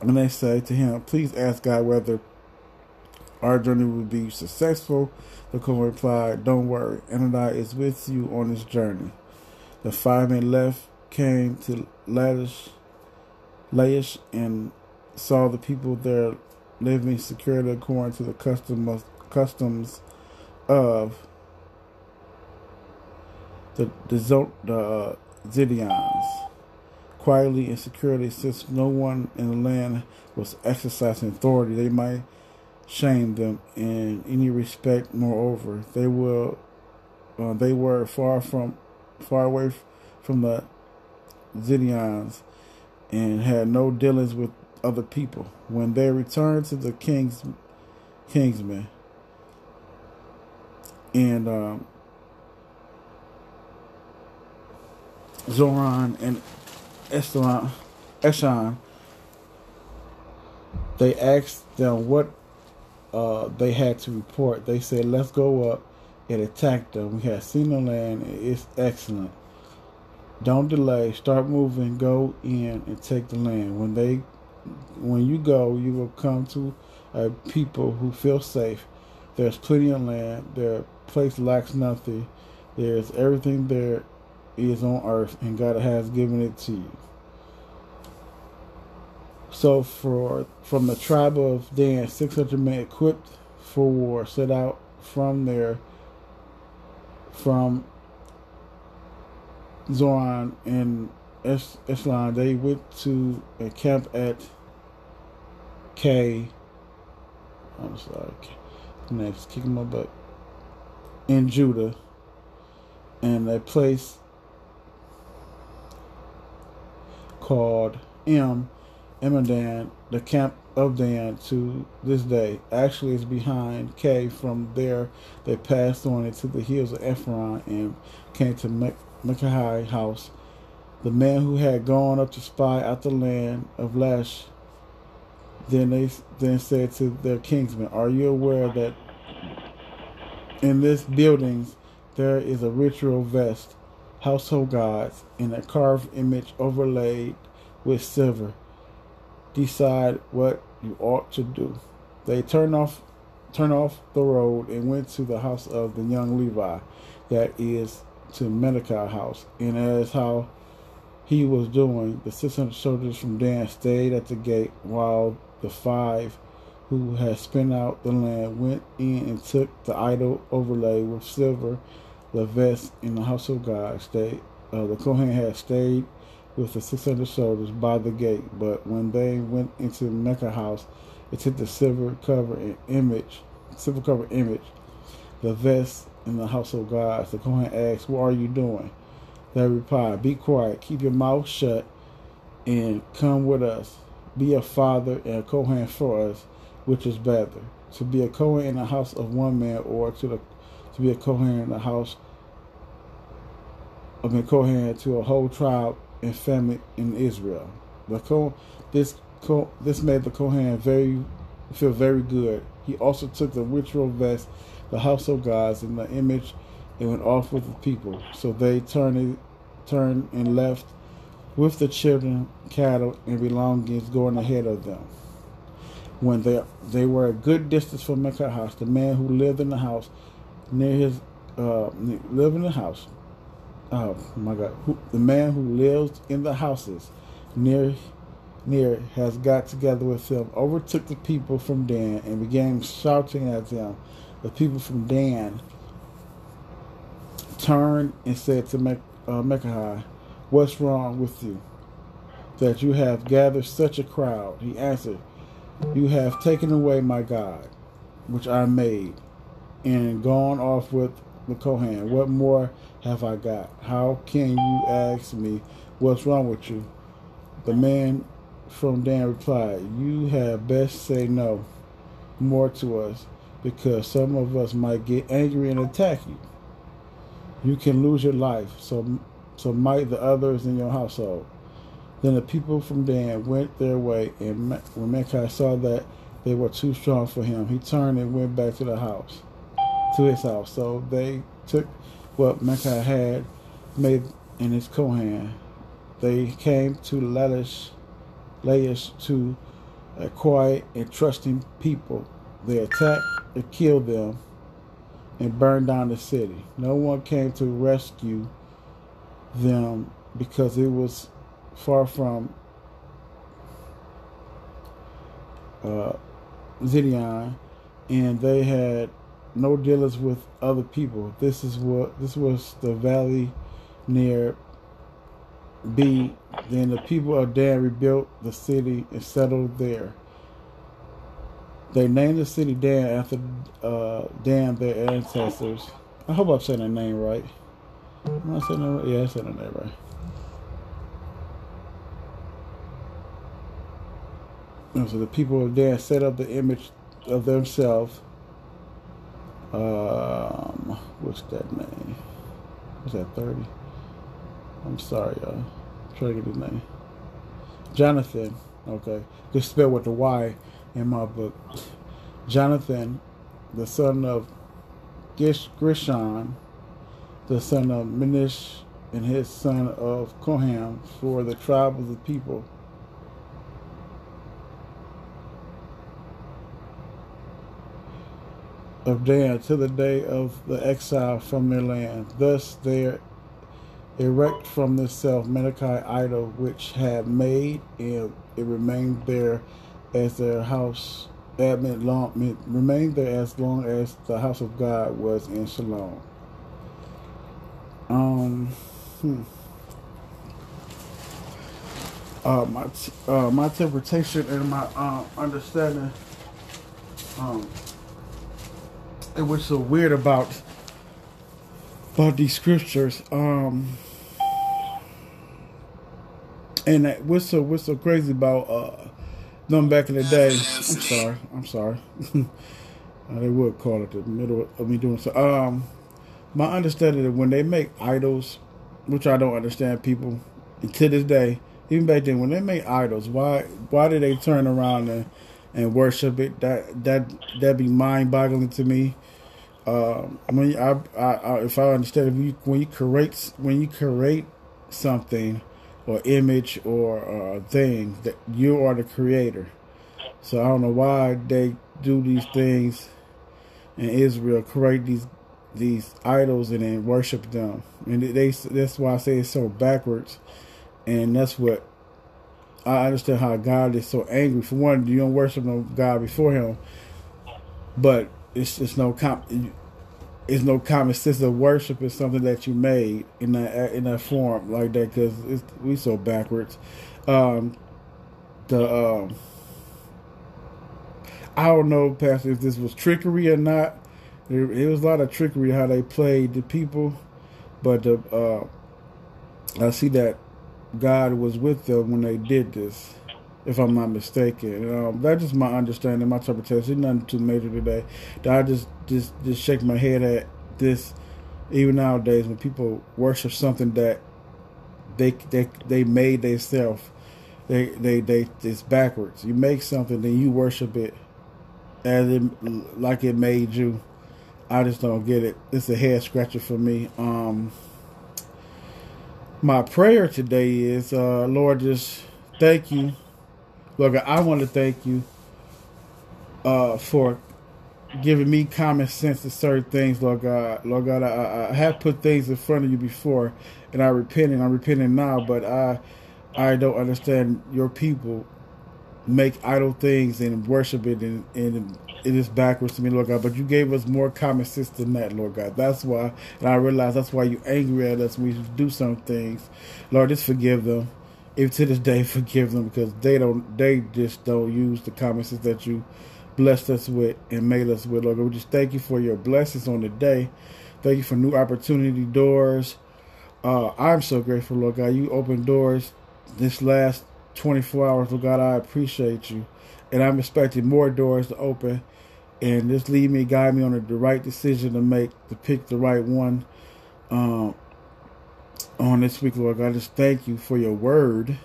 And they say to him, Please ask God whether our journey will be successful. The Kohen replied, Don't worry, Adonai is with you on this journey. The five men left, came to Laish, Laish and saw the people there living securely according to the custom of, customs of the the, the uh, Zidians. Quietly and securely, since no one in the land was exercising authority, they might shame them in any respect. Moreover, they will uh, they were far from far away from the Zidians and had no dealings with other people. When they returned to the king's kingsmen and um, Zoran and Esteban, Eshan, they asked them what uh, they had to report. They said, "Let's go up and attack them. We have seen the land; it's excellent. Don't delay. Start moving. Go in and take the land. When they when you go, you will come to a people who feel safe. There's plenty of land. Their place lacks nothing. There's everything there is on earth, and God has given it to you. So, for from the tribe of Dan, 600 men equipped for war set out from there, from Zoran and Islam. They went to a camp at K. I'm sorry. Next, kick my butt. In Judah. And a place called M. Emadan, the camp of Dan to this day. Actually, it's behind K. From there, they passed on into the hills of Ephron and came to Micah house. The man who had gone up to spy out the land of Lash then they then said to their kingsmen, Are you aware that in this building there is a ritual vest, household gods, in a carved image overlaid with silver? Decide what you ought to do. They turned off turned off the road and went to the house of the young Levi, that is to Medekah house. And as how he was doing, the 600 soldiers from Dan stayed at the gate while the five who had spent out the land, went in and took the idol overlay with silver, the vest in the house of God. Stayed, uh, the Kohen had stayed with the 600 soldiers by the gate, but when they went into the Micah house, it took the silver cover and image, silver cover image, the vest in the house of God. The Kohen asked, What are you doing? They replied, Be quiet, keep your mouth shut, and come with us. Be a father and a Kohen for us, which is better. To be a Kohen in the house of one man or to the to be a Kohen in the house of a Kohen to a whole tribe and family in Israel. The this this made the Kohen very feel very good. He also took the ritual vest, the house of gods, and the image, and went off with the people. So they turned, turned and left with the children, cattle, and belongings going ahead of them. When they they were a good distance from Micah house, the man who lived in the house near his uh, lived in the house. Oh my God! Who, the man who lives in the houses near near has got together with him, overtook the people from Dan, and began shouting at them. The people from Dan turned and said to Me- uh, What's wrong with you? That you have gathered such a crowd. He answered, You have taken away my God, which I made, and gone off with the Kohen. What more have I got? How can you ask me what's wrong with you? The man from Dan replied, You had best say no more to us because some of us might get angry and attack you. You can lose your life, so so might the others in your household. Then the people from Dan went their way, and when Micaiah saw that they were too strong for him, he turned and went back to the house, to his house. So they took what Micaiah had made in his Kohen. They came to Laish Laish to a quiet and trusting people. They attacked and killed them and burned down the city. No one came to rescue them because it was far from uh, Zion, and they had no dealings with other people. This is what this was the valley near B. Then the people of Dan rebuilt the city and settled there. They named the city Dan after uh, Dan, their ancestors. I hope I'm saying the name right. Am I saying right? Yeah, I said the name right. And so the people of Dan set up the image of themselves. Um, what's that name? Was that 30? I'm sorry, y'all. Try to get his name. Jonathan. Okay. Just spelled with the Y in my book. Jonathan, the son of Gish Grishon, the son of Minish, and his son of Koham for the tribe of the people. Of Dan to the day of the exile from their land. Thus their erect from the self Malachi idol which had made and it remained there as their house admit long remained there as long as the house of God was in Shalom. Um hmm. Uh, my uh, my interpretation and my uh, understanding um, it was so weird about about these scriptures um and what's so what's so crazy about uh, them back in the day? I'm sorry, I'm sorry. they would call it the middle of me doing so. Um, my understanding is when they make idols, which I don't understand, people to this day, even back then when they make idols, why why did they turn around and and worship it? That that that be mind boggling to me. Um, when I, I, I, if I understand, you when you create when you create something or image or uh, thing that you are the creator. So I don't know why they do these things in Israel, create these these idols and then worship them. And they that's why I say it's so backwards. And that's what I understand how God is so angry. For one, you don't worship no God before Him, but it's it's no com- it's no common sense of worship is something that you made in that in that form like that because we so backwards. Um, the um, I don't know, Pastor, if this was trickery or not. There, it was a lot of trickery how they played the people, but the uh, I see that God was with them when they did this, if I'm not mistaken. Um, that's just my understanding, my interpretation. It's nothing too major today. That I just just just shake my head at this. Even nowadays, when people worship something that they they they made themselves, they they they it's backwards. You make something, then you worship it as it like it made you. I just don't get it. It's a head scratcher for me. Um, my prayer today is, uh, Lord, just thank you. Look, I want to thank you uh, for giving me common sense to certain things, Lord God. Lord God, I, I have put things in front of you before, and I repent, and I'm repenting now, but I, I don't understand your people make idle things and worship it, and, and it is backwards to me, Lord God. But you gave us more common sense than that, Lord God. That's why, and I realize that's why you're angry at us when we do some things. Lord, just forgive them. Even to this day, forgive them because they don't, they just don't use the common sense that you blessed us with and made us with, Lord. We just thank you for your blessings on the day. Thank you for new opportunity doors. Uh, I'm so grateful, Lord God. You opened doors this last 24 hours, Lord God. I appreciate you. And I'm expecting more doors to open and just lead me, guide me on the, the right decision to make, to pick the right one um, on this week, Lord God. Just thank you for your word.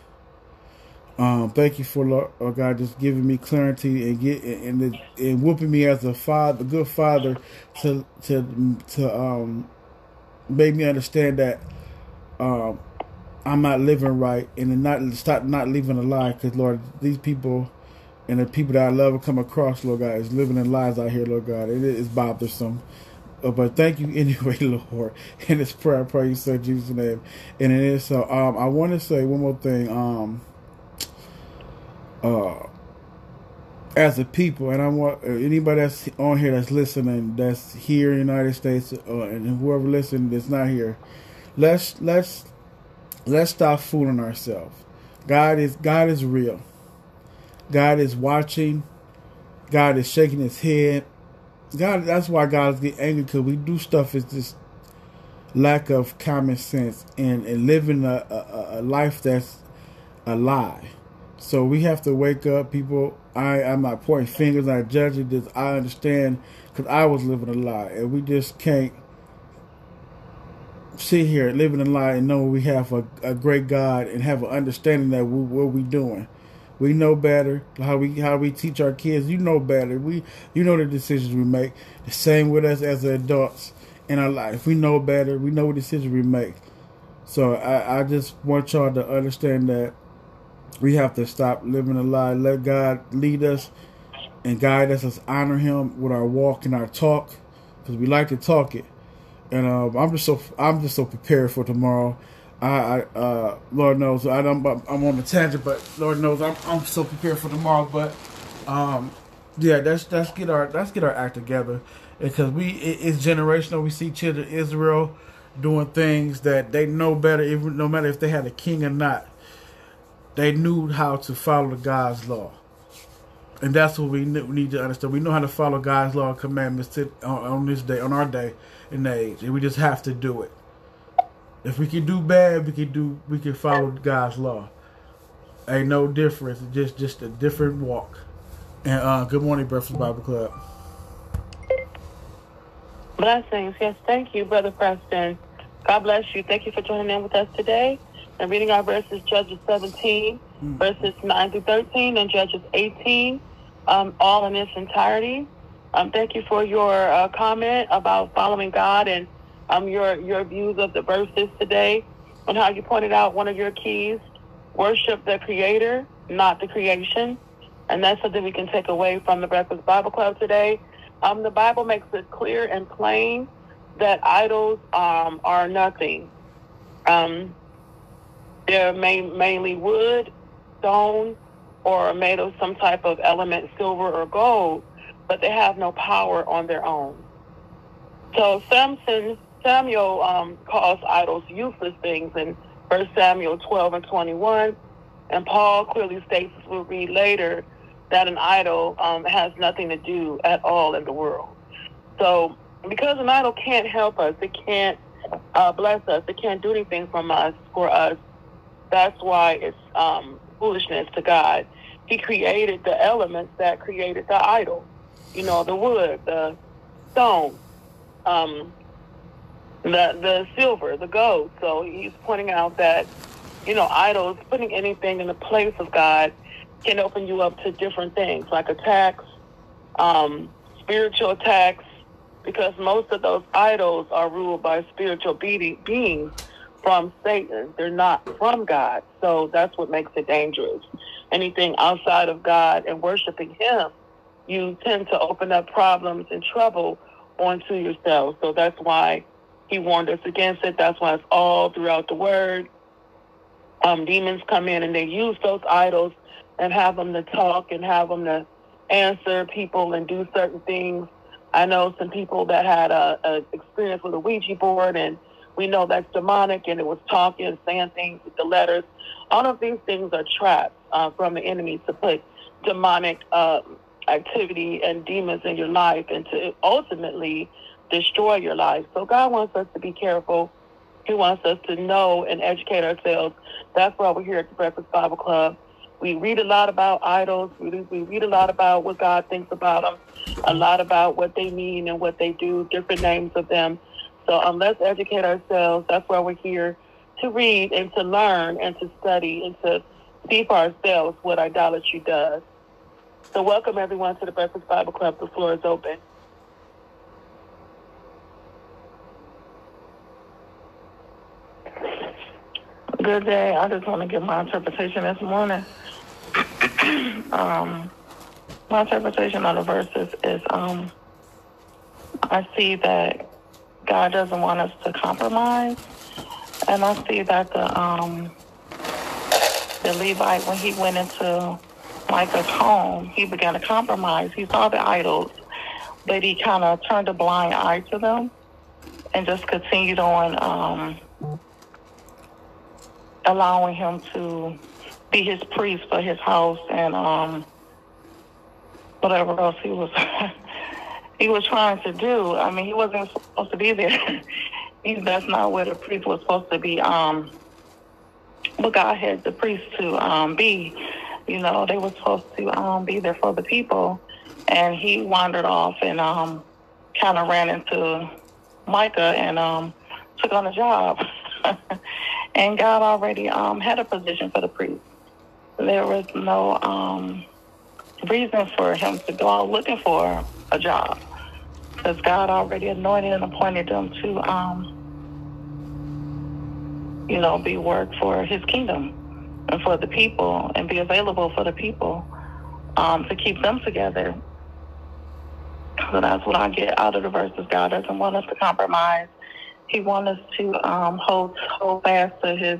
Um, thank you for Lord, God just giving me clarity and get and and whooping me as a father, good father, to to to um make me understand that um I'm not living right and not stop not living a lie because Lord these people and the people that I love come across, Lord God, is living in lies out here, Lord God. It is bothersome. Uh, but thank you anyway, Lord. In this prayer, I pray you say Jesus' name. And it is so. Um, I want to say one more thing. Um, uh, as a people, and I want uh, anybody that's on here that's listening, that's here in the United States, uh, and whoever listening that's not here, let's let's let's stop fooling ourselves. God is God is real. God is watching. God is shaking his head. God, that's why God getting angry because we do stuff is just lack of common sense and, and living a, a, a life that's a lie. So we have to wake up, people. I, I'm not pointing fingers, not judging this. I understand because I was living a lie, and we just can't sit here living a lie and know we have a, a great God and have an understanding that we, what we're doing. We know better how we how we teach our kids. You know better. We you know the decisions we make. The same with us as adults in our life. We know better. We know what decisions we make. So I, I just want y'all to understand that we have to stop living a lie. Let God lead us and guide us. Let's honor Him with our walk and our talk, because we like to talk it. And uh, I'm just so I'm just so prepared for tomorrow. I, uh, Lord knows, I I'm on a tangent, but Lord knows, I'm, I'm so prepared for tomorrow. But, um, yeah, let's let's get our let's get our act together because we it, it's generational. We see children Israel doing things that they know better, even no matter if they had a king or not. They knew how to follow God's law, and that's what we need to understand. We know how to follow God's law and commandments to, on, on this day, on our day and age, and we just have to do it. If we can do bad, we can do we can follow God's law. Ain't no difference. Just just a different walk. And uh, good morning, Breakfast Bible Club. Blessings. Yes, thank you, Brother Preston. God bless you. Thank you for joining in with us today. And reading our verses, Judges 17, mm. verses 9 through 13, and Judges 18, um, all in its entirety. Um, thank you for your uh, comment about following God and um, your your views of the verses today, and how you pointed out one of your keys: worship the Creator, not the creation, and that's something we can take away from the Breakfast Bible Club today. Um, the Bible makes it clear and plain that idols um, are nothing. Um, they're main, mainly wood, stone or made of some type of element, silver or gold, but they have no power on their own. So Samson, Samuel um, calls idols useless things in 1 Samuel 12 and 21. And Paul clearly states, as we'll read later, that an idol um, has nothing to do at all in the world. So because an idol can't help us, it can't uh, bless us, it can't do anything from us for us. That's why it's um, foolishness to God. He created the elements that created the idol. You know, the wood, the stone, um, the the silver, the gold. So he's pointing out that, you know, idols, putting anything in the place of God can open you up to different things, like attacks, um, spiritual attacks, because most of those idols are ruled by spiritual be- beings from Satan. They're not from God. So that's what makes it dangerous. Anything outside of God and worshiping Him, you tend to open up problems and trouble onto yourself. So that's why He warned us against it. That's why it's all throughout the Word. Um, demons come in and they use those idols and have them to talk and have them to answer people and do certain things I know some people that had a, a experience with a Ouija board, and we know that's demonic, and it was talking and saying things with the letters. All of these things are traps uh, from the enemy to put demonic uh, activity and demons in your life, and to ultimately destroy your life. So God wants us to be careful. He wants us to know and educate ourselves. That's why we're here at the Breakfast Bible Club we read a lot about idols. We, read a lot about what God thinks about them, a lot about what they mean and what they do, different names of them. So um, let's educate ourselves. That's why we're here to read and to learn and to study and to see for ourselves what idolatry does. So welcome everyone to the Breakfast Bible Club. The floor is open. Good day. I just want to give my interpretation this morning. um, my interpretation of the verses is um, I see that God doesn't want us to compromise, and I see that the um, the Levite when he went into Micah's home, he began to compromise. He saw the idols, but he kind of turned a blind eye to them and just continued on um, allowing him to be his priest for his house and um whatever else he was he was trying to do. I mean, he wasn't supposed to be there. he, that's not where the priest was supposed to be. Um, but God had the priest to um, be. You know, they were supposed to um, be there for the people, and he wandered off and um, kind of ran into Micah and um, took on a job. and God already um, had a position for the priest there was no um, reason for him to go out looking for a job because God already anointed and appointed him to, um, you know, be work for his kingdom and for the people and be available for the people um, to keep them together. So that's what I get out of the verses. God doesn't want us to compromise. He wants us to um, hold, hold fast to his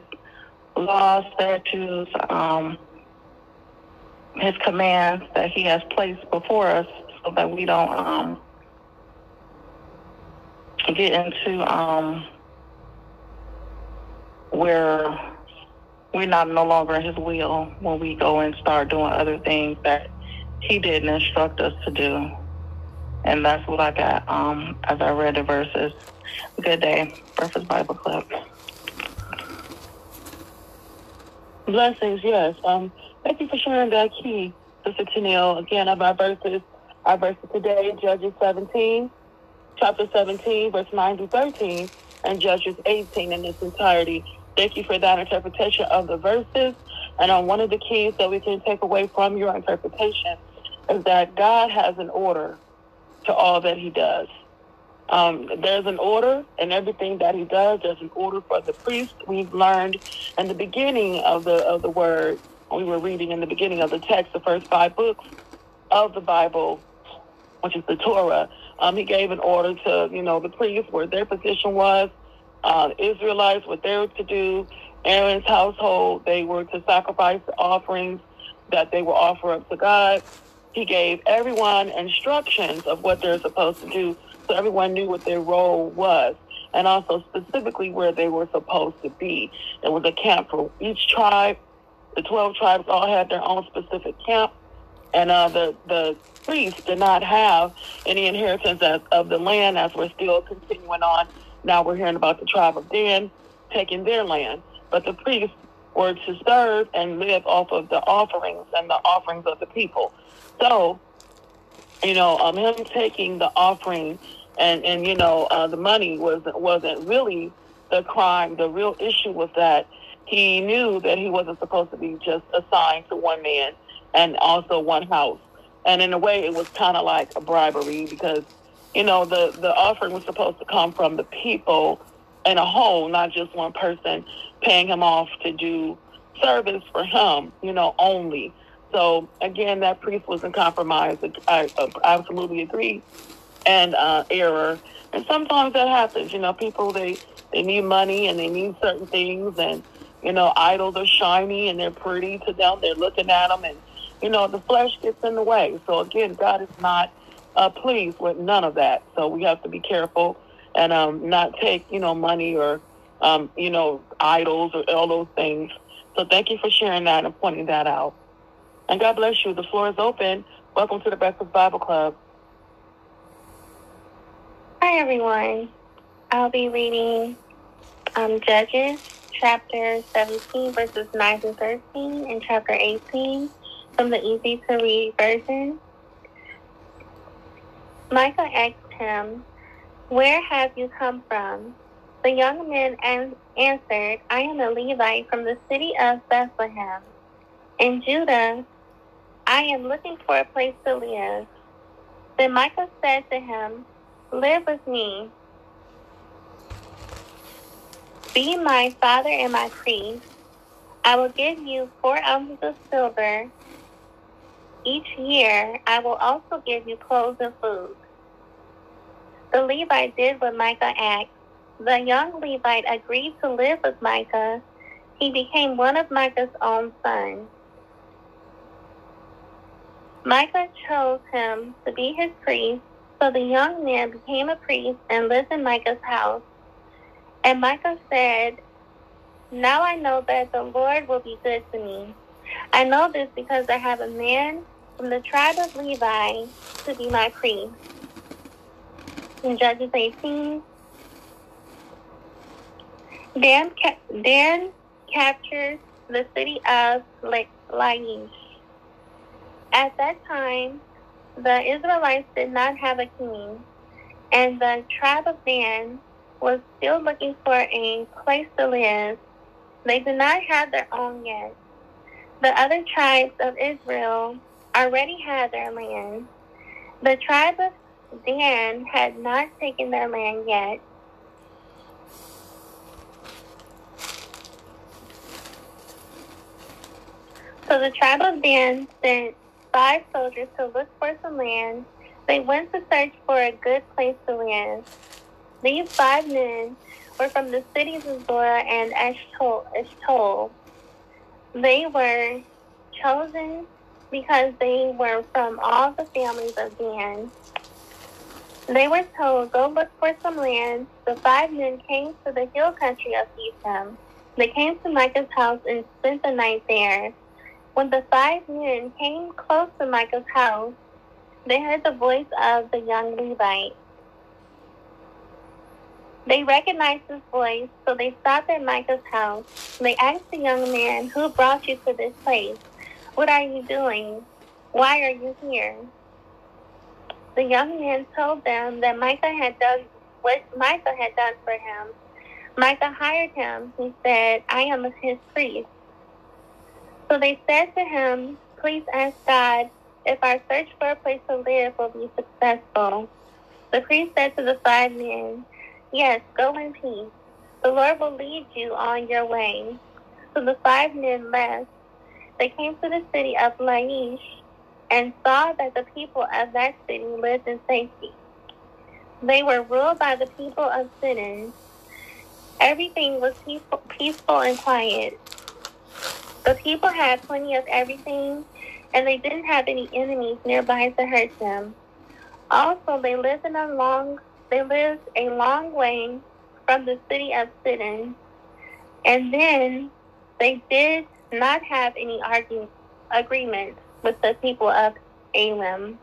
laws, statutes, um, his commands that he has placed before us so that we don't um, get into um, where we're not no longer in his will when we go and start doing other things that he didn't instruct us to do. And that's what I got um, as I read the verses. Good day, Breakfast Bible Club. Blessings, yes. Um, thank you for sharing that key, Sister Tennille. Again, of our verses, our verses today, Judges 17, chapter 17, verse 9 to 13, and Judges 18 in its entirety. Thank you for that interpretation of the verses. And on one of the keys that we can take away from your interpretation is that God has an order to all that he does. Um, there's an order in everything that he does. There's an order for the priest. We've learned in the beginning of the of the word. We were reading in the beginning of the text, the first five books of the Bible, which is the Torah. Um, he gave an order to you know the priests where their position was, uh, Israelites what they were to do, Aaron's household, they were to sacrifice the offerings that they were offer up to God. He gave everyone instructions of what they're supposed to do so everyone knew what their role was and also specifically where they were supposed to be. It was a camp for each tribe. The 12 tribes all had their own specific camp. And uh, the, the priests did not have any inheritance as, of the land as we're still continuing on. Now we're hearing about the tribe of Dan taking their land. But the priests were to serve and live off of the offerings and the offerings of the people. So, you know, um, him taking the offering and and you know uh, the money wasn't wasn't really the crime. The real issue was that he knew that he wasn't supposed to be just assigned to one man and also one house. And in a way, it was kind of like a bribery because you know the the offering was supposed to come from the people in a whole, not just one person paying him off to do service for him, you know, only. So again, that priest was in compromise. I, I absolutely agree and uh, error. And sometimes that happens. You know, people they they need money and they need certain things, and you know, idols are shiny and they're pretty to them. They're looking at them, and you know, the flesh gets in the way. So again, God is not uh, pleased with none of that. So we have to be careful and um, not take you know money or um, you know idols or all those things. So thank you for sharing that and pointing that out. And God bless you. The floor is open. Welcome to the Breakfast Bible Club. Hi, everyone. I'll be reading um, Judges chapter 17, verses 9 to 13, and chapter 18 from the easy to read version. Micah asked him, Where have you come from? The young man answered, I am a Levite from the city of Bethlehem. In Judah, I am looking for a place to live. Then Micah said to him, Live with me. Be my father and my priest. I will give you four ounces of silver. Each year, I will also give you clothes and food. The Levite did what Micah asked. The young Levite agreed to live with Micah. He became one of Micah's own sons. Micah chose him to be his priest so the young man became a priest and lived in Micah's house. And Micah said, Now I know that the Lord will be good to me. I know this because I have a man from the tribe of Levi to be my priest. In Judges 18, Dan, Dan captures the city of Laish. At that time, the Israelites did not have a king, and the tribe of Dan was still looking for a place to live. They did not have their own yet. The other tribes of Israel already had their land. The tribe of Dan had not taken their land yet. So the tribe of Dan sent five soldiers to look for some land. They went to search for a good place to live. These five men were from the cities of Zora and Eshtaol. They were chosen because they were from all the families of Dan. They were told, go look for some land. The five men came to the hill country of Ephraim. They came to Micah's house and spent the night there. When the five men came close to Micah's house, they heard the voice of the young Levite. They recognized his voice, so they stopped at Micah's house. They asked the young man, Who brought you to this place? What are you doing? Why are you here? The young man told them that Micah had done what Micah had done for him. Micah hired him. He said, I am his priest. So they said to him, Please ask God if our search for a place to live will be successful. The priest said to the five men, Yes, go in peace. The Lord will lead you on your way. So the five men left. They came to the city of Laish and saw that the people of that city lived in safety. They were ruled by the people of Sidon. everything was peaceful, peaceful and quiet. The people had plenty of everything, and they didn't have any enemies nearby to hurt them. Also, they lived in a long they lived a long way from the city of Sidon, and then they did not have any argument, agreement with the people of Elam.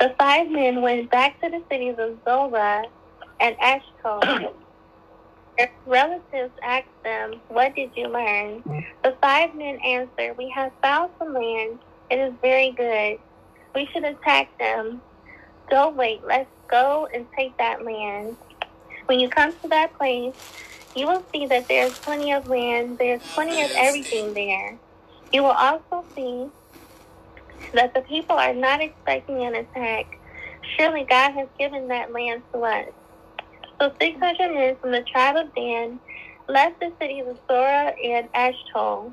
The five men went back to the cities of Zorah and Ashkelon. Relatives asked them, What did you learn? The five men answered, We have found some land. It is very good. We should attack them. Go wait, let's go and take that land. When you come to that place, you will see that there's plenty of land, there's plenty of everything there. You will also see that the people are not expecting an attack. Surely God has given that land to us. So 600 men from the tribe of Dan left the cities of Zorah and Eshtaol.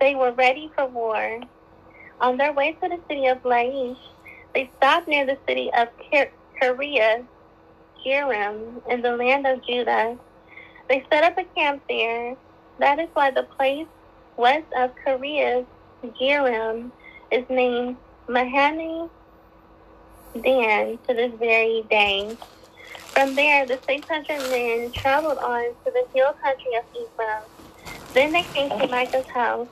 They were ready for war. On their way to the city of Laish, they stopped near the city of Kiriath, Jearim, in the land of Judah. They set up a camp there. That is why the place west of Kiriath, Jearim, is named Mahaneh Dan to this very day. From there, the 600 men traveled on to the hill country of Ephraim. Then they came to Micah's house.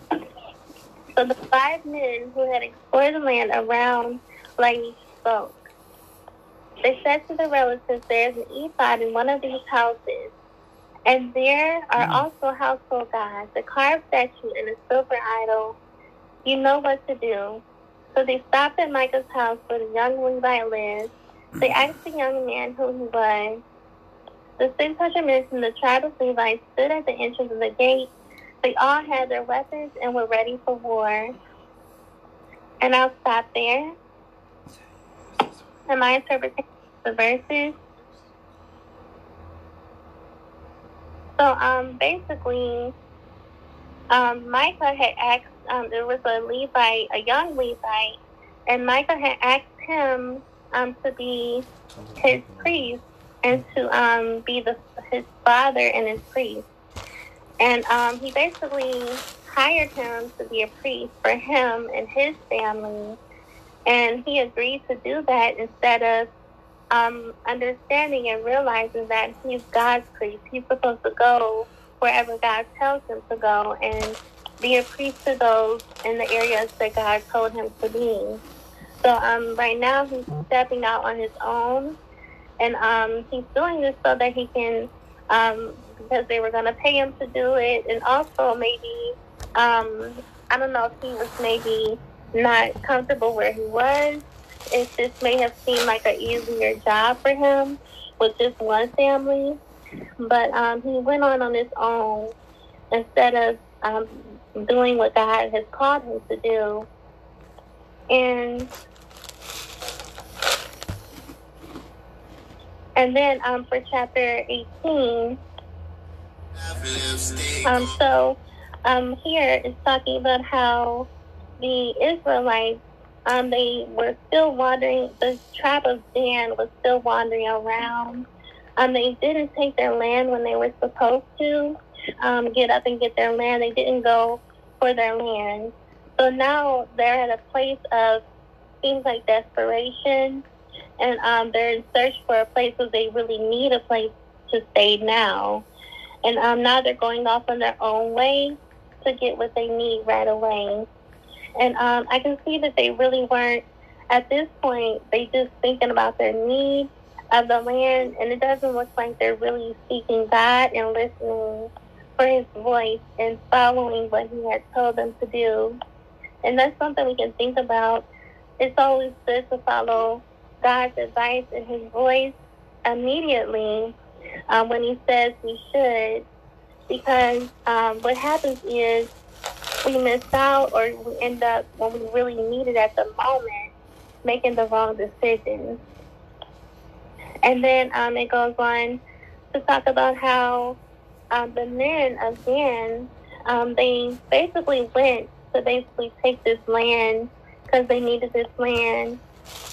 So the five men who had explored the land around Laish spoke. They said to the relatives, There is an ephod in one of these houses, and there are mm. also household gods, a carved statue, and a silver idol. You know what to do. So they stopped at Micah's house where the young Levite lived they asked the young man who he was. The 600 men from the tribe of Levi stood at the entrance of the gate. They all had their weapons and were ready for war. And I'll stop there. And my interpretation of the verses. So um, basically, um, Micah had asked, um, there was a Levite, a young Levite, and Micah had asked him um, to be his priest and to um, be the his father and his priest. And um, he basically hired him to be a priest for him and his family. And he agreed to do that instead of um, understanding and realizing that he's God's priest. He's supposed to go wherever God tells him to go and be a priest to those in the areas that God told him to be. So um, right now he's stepping out on his own, and um, he's doing this so that he can, um, because they were going to pay him to do it, and also maybe, um, I don't know if he was maybe not comfortable where he was. It this may have seemed like an easier job for him with just one family, but um, he went on on his own instead of um, doing what God has called him to do. And And then um, for chapter 18, um, so um, here it's talking about how the Israelites, um, they were still wandering, the tribe of Dan was still wandering around. Um, they didn't take their land when they were supposed to um, get up and get their land. They didn't go for their land. So now they're at a place of things like desperation and um, they're in search for a place where they really need a place to stay now. And um, now they're going off on their own way to get what they need right away. And um, I can see that they really weren't, at this point, they just thinking about their need of the land, and it doesn't look like they're really seeking God and listening for his voice and following what he had told them to do. And that's something we can think about. It's always good to follow God's advice and his voice immediately um, when he says we should, because um, what happens is we miss out or we end up when we really need it at the moment making the wrong decisions. And then um, it goes on to talk about how um, the men again, um, they basically went to basically take this land because they needed this land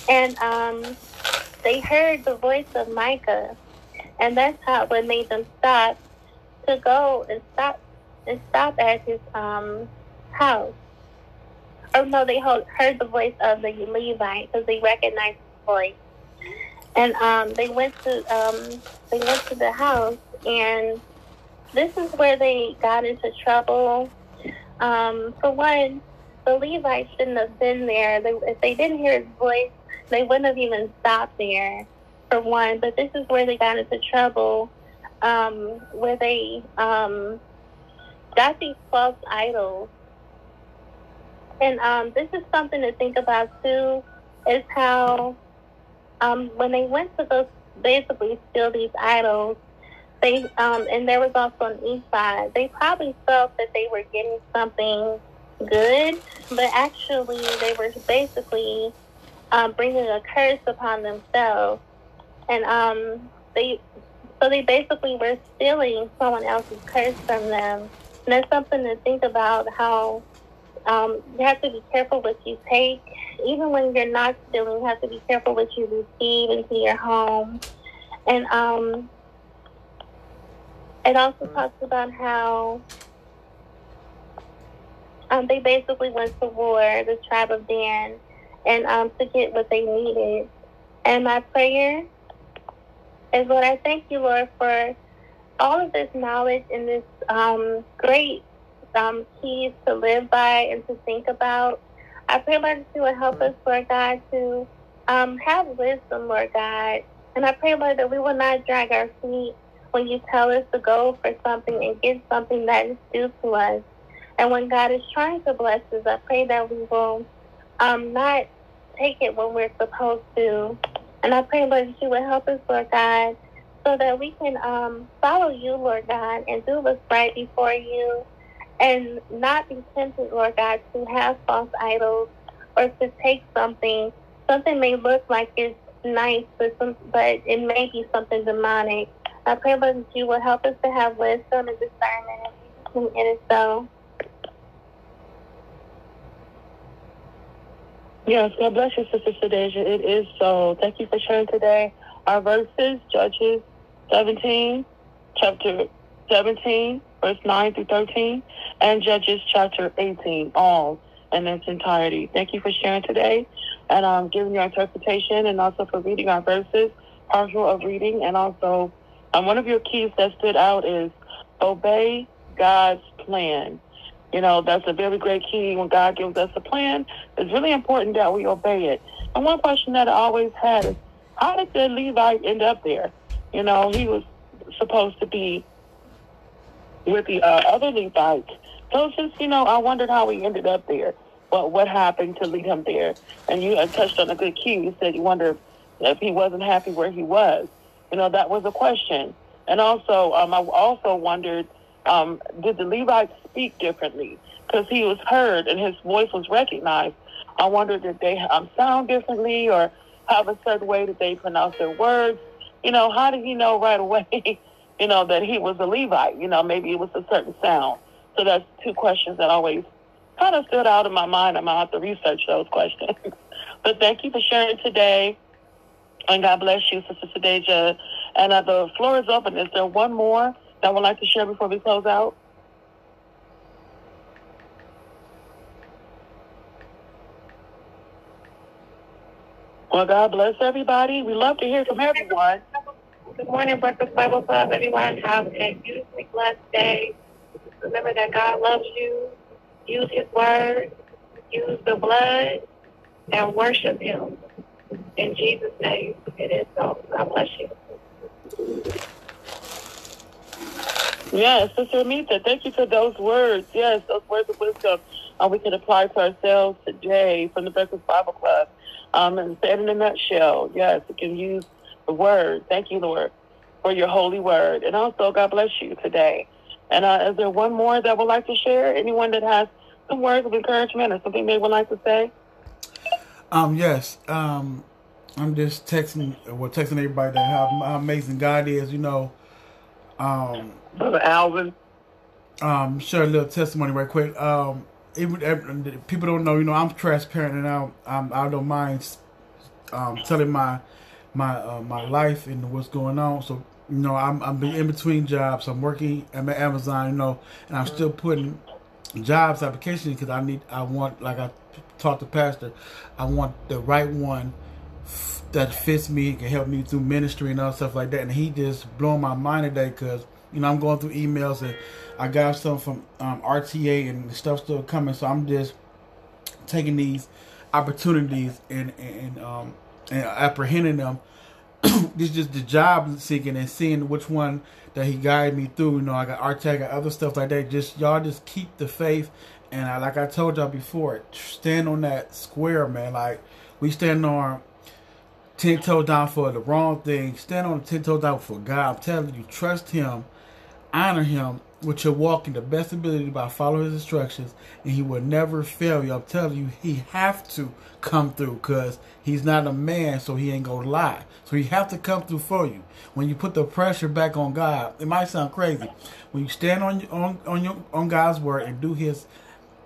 and um, they heard the voice of Micah, and that's how what made them stop to go and stop and stop at his um house. Or no, they heard the voice of the Levite because they recognized his voice. And um, they went to um, they went to the house, and this is where they got into trouble. Um, for one, the Levites shouldn't have been there. They, if they didn't hear his voice, they wouldn't have even stopped there. For one, but this is where they got into trouble, um, where they um, got these false idols and um, this is something to think about too, is how um, when they went to those basically steal these idols, they um, and there was also an ephod. They probably felt that they were getting something good, but actually they were basically um, bringing a curse upon themselves, and um, they so they basically were stealing someone else's curse from them. And that's something to think about how um, you have to be careful what you take. Even when you're not stealing, you have to be careful what you receive into your home. And um, it also talks about how um, they basically went to war, the tribe of Dan, and um, to get what they needed. And my prayer is, Lord, I thank you, Lord, for all of this knowledge and this um, great um, keys to live by and to think about. I pray, Lord, that you will help us, Lord God, to um, have wisdom, Lord God. And I pray, Lord, that we will not drag our feet when you tell us to go for something and get something that is due to us. And when God is trying to bless us, I pray that we will um, not take it when we're supposed to. And I pray, Lord, that you will help us, Lord God, so that we can um, follow you, Lord God, and do what's right before you and not be tempted, Lord God, to have false idols or to take something. Something may look like it's nice, but, some, but it may be something demonic. I pray, Lord, that you will help us to have wisdom and discernment, and it is so. Yes, God bless you, Sister Sadeja. It is so. Thank you for sharing today. Our verses, Judges 17, chapter 17, verse 9 through 13, and Judges chapter 18, all in its entirety. Thank you for sharing today and um, giving your interpretation and also for reading our verses, partial of reading. And also, um, one of your keys that stood out is obey God's plan. You know, that's a very great key when God gives us a plan. It's really important that we obey it. And one question that I always had is, how did the Levite end up there? You know, he was supposed to be with the uh, other Levites. So just, you know, I wondered how he ended up there. What what happened to lead him there? And you touched on a good key. You said you wonder if he wasn't happy where he was. You know, that was a question. And also, um, I also wondered, um, did the Levites speak differently? Because he was heard and his voice was recognized. I wondered did they um, sound differently or have a certain way that they pronounce their words. You know, how did he know right away you know, that he was a Levite. You know, maybe it was a certain sound. So that's two questions that always kind of stood out in my mind. I'm to have to research those questions. but thank you for sharing today. And God bless you, Sister Sadeja. And uh, the floor is open. Is there one more that would like to share before we close out? Well, God bless everybody. We love to hear from everyone. Good morning, Breakfast Bible Club. Everyone have a beautifully blessed day. Remember that God loves you. Use His Word. Use the blood and worship Him. In Jesus' name, it is so. God bless you. Yes, Sister Amita, thank you for those words. Yes, those words of wisdom uh, we can apply to ourselves today from the Breakfast Bible Club. Um, and say it in a nutshell. Yes, we can use the word. Thank you, Lord, for your holy word. And also, God bless you today. And uh, is there one more that would like to share? Anyone that has some words of encouragement or something they would like to say? Um, yes. Um, I'm just texting, well, texting everybody that how, how amazing God is. You know, um, Brother Alvin. Um, share a little testimony right quick. Um, even people don't know, you know, I'm transparent and I, I'm, I don't mind um, telling my my uh, my life and what's going on. So You know, I'm I'm in between jobs. I'm working at Amazon, you know, and I'm still putting jobs applications because I need I want like I talked to pastor, I want the right one that fits me can help me through ministry and all stuff like that. And he just blew my mind today because you know I'm going through emails and I got some from um, RTA and stuff still coming. So I'm just taking these opportunities and and um, and apprehending them. this is just the job seeking and seeing which one that he guided me through. You know, I got RTA, I got other stuff like that. Just y'all just keep the faith. And I, like I told y'all before, stand on that square, man. Like we stand on ten toes down for the wrong thing. Stand on ten toes down for God. I'm telling you, trust Him, honor Him with your walk in the best ability by following His instructions, and He will never fail you. I'm telling you, He have to come through because He's not a man, so He ain't gonna lie. So He have to come through for you. When you put the pressure back on God, it might sound crazy. When you stand on on on your on God's word and do His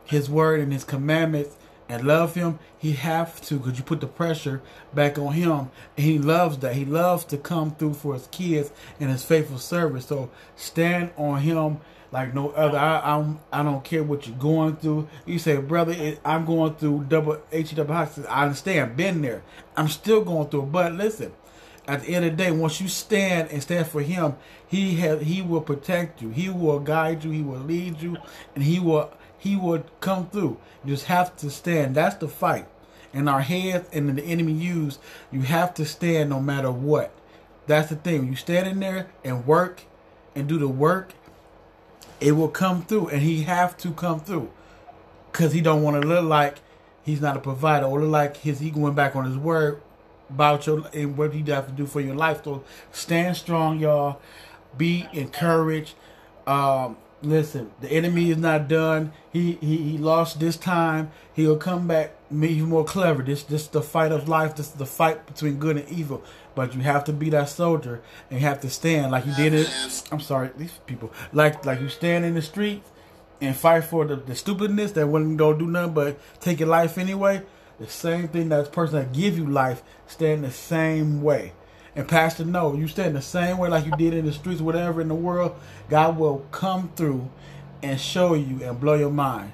His word and His commandments and love him, he have to because you put the pressure back on him. And he loves that. He loves to come through for his kids and his faithful service. So stand on him like no other. I I'm, I don't care what you're going through. You say, brother, I'm going through double H double hospital. I understand. Been there. I'm still going through. But listen, at the end of the day, once you stand and stand for him, he he will protect you. He will guide you. He will lead you, and he will he would come through. You just have to stand. That's the fight. And our heads and the enemy use, you have to stand no matter what. That's the thing. You stand in there and work and do the work, it will come through. And he have to come through. Cause he don't want to look like he's not a provider or look like his he going back on his word about your and what he have to do for your life. So stand strong, y'all. Be encouraged. Um, listen, the enemy is not done. He he, he lost this time. He'll come back maybe more clever. This this is the fight of life. This is the fight between good and evil. But you have to be that soldier and you have to stand like you did it. I'm sorry, these people like like you stand in the streets and fight for the, the stupidness that wouldn't go do nothing but take your life anyway. The same thing that person that give you life stand the same way. And Pastor, no, you stand the same way like you did in the streets, whatever in the world. God will come through and show you and blow your mind.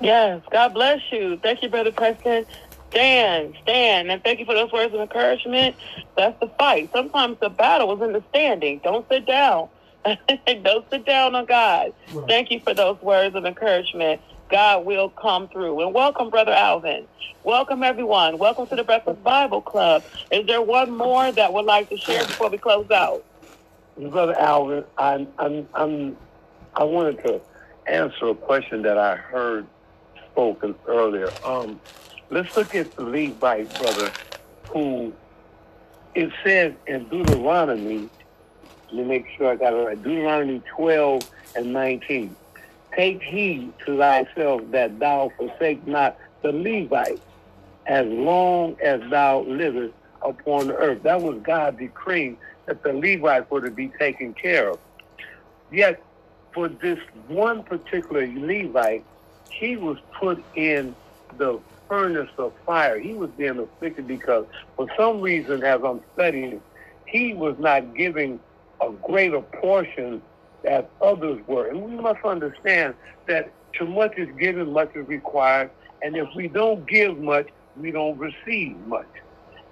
Yes, God bless you. Thank you, Brother Preston. Stand, stand, and thank you for those words of encouragement. That's the fight. Sometimes the battle is in the standing. Don't sit down. Don't sit down on God. Right. Thank you for those words of encouragement. God will come through. And welcome, Brother Alvin. Welcome, everyone. Welcome to the Breakfast Bible Club. Is there one more that would like to share before we close out? Brother Alvin, I'm, I'm, I'm, I wanted to answer a question that I heard spoken earlier. Um, let's look at the Levite brother who it says in Deuteronomy, let me make sure I got it right, Deuteronomy 12 and 19. Take heed to thyself that thou forsake not the Levite as long as thou livest upon the earth. That was God decreeing that the Levites were to be taken care of. Yet, for this one particular Levite, he was put in the furnace of fire. He was being afflicted because, for some reason, as I'm studying, he was not giving a greater portion as others were. And we must understand that too much is given, much is required. And if we don't give much, we don't receive much.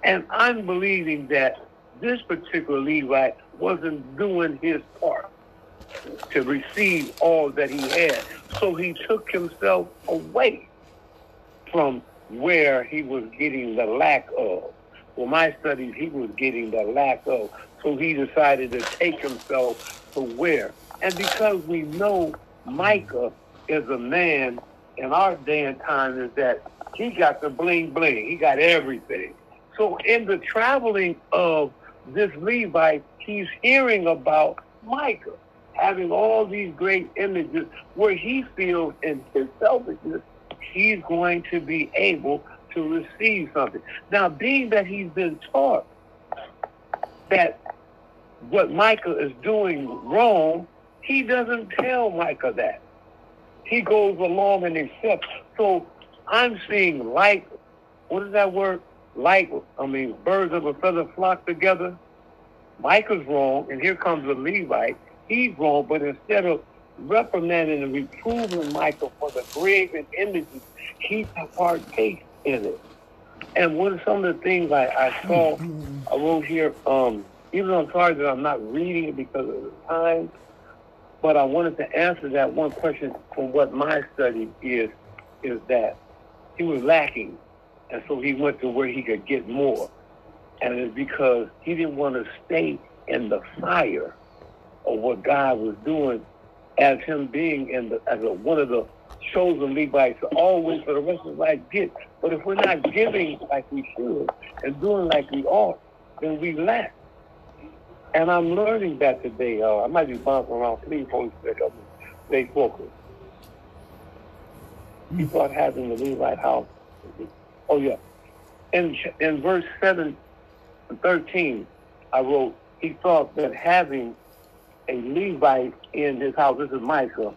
And I'm believing that this particular Levite wasn't doing his part to receive all that he had. So he took himself away from where he was getting the lack of. For my studies, he was getting the lack of. So he decided to take himself where? And because we know Micah is a man in our day and time is that he got the bling bling. He got everything. So in the traveling of this Levite, he's hearing about Micah having all these great images where he feels in his selfishness he's going to be able to receive something. Now, being that he's been taught that what Micah is doing wrong, he doesn't tell Micah that. He goes along and accepts. So I'm seeing like, what is that word? like, I mean, birds of a feather flock together. Micah's wrong, and here comes the Levite. He's wrong, but instead of reprimanding and reproving Micah for the graven images, he partakes in it. And one of some of the things I, I saw, I wrote here, um, even though I'm sorry that I'm not reading it because of the time, but I wanted to answer that one question from what my study is, is that he was lacking. And so he went to where he could get more. And it's because he didn't want to stay in the fire of what God was doing as him being in the as a, one of the chosen Levites to always for the rest of his life get. But if we're not giving like we should and doing like we ought, then we lack. And I'm learning that today. Uh, I might be bouncing around three, four steps up stay focused. He thought having the Levite house. Oh yeah. In in verse seven and thirteen, I wrote he thought that having a Levite in his house, this is Micah,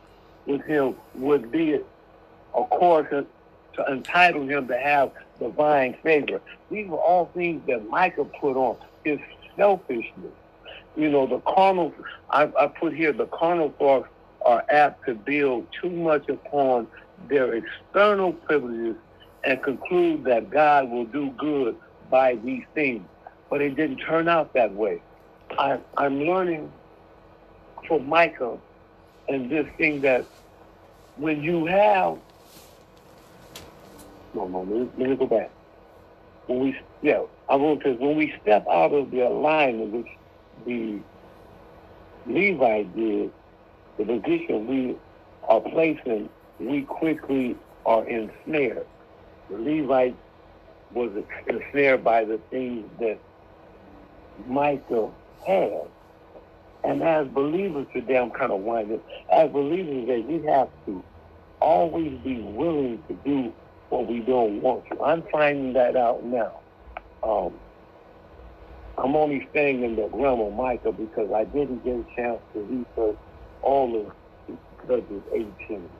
with him would be a course to entitle him to have divine favor. These were all things that Micah put on his selfishness. You know, the carnal, I, I put here, the carnal thoughts are apt to build too much upon their external privileges and conclude that God will do good by these things. But it didn't turn out that way. I, I'm learning from Micah and this thing that when you have, no, no, let me, let me go back. When we, yeah, I wrote this, when we step out of the alignment which the Levite did, the position we are placing, we quickly are ensnared. The Levite was ensnared by the things that Micah had. And as believers today, I'm kind of winding. As believers today, we have to always be willing to do what we don't want to. I'm finding that out now. Um, I'm only staying in the realm of Micah because I didn't get a chance to research all of Judges 18.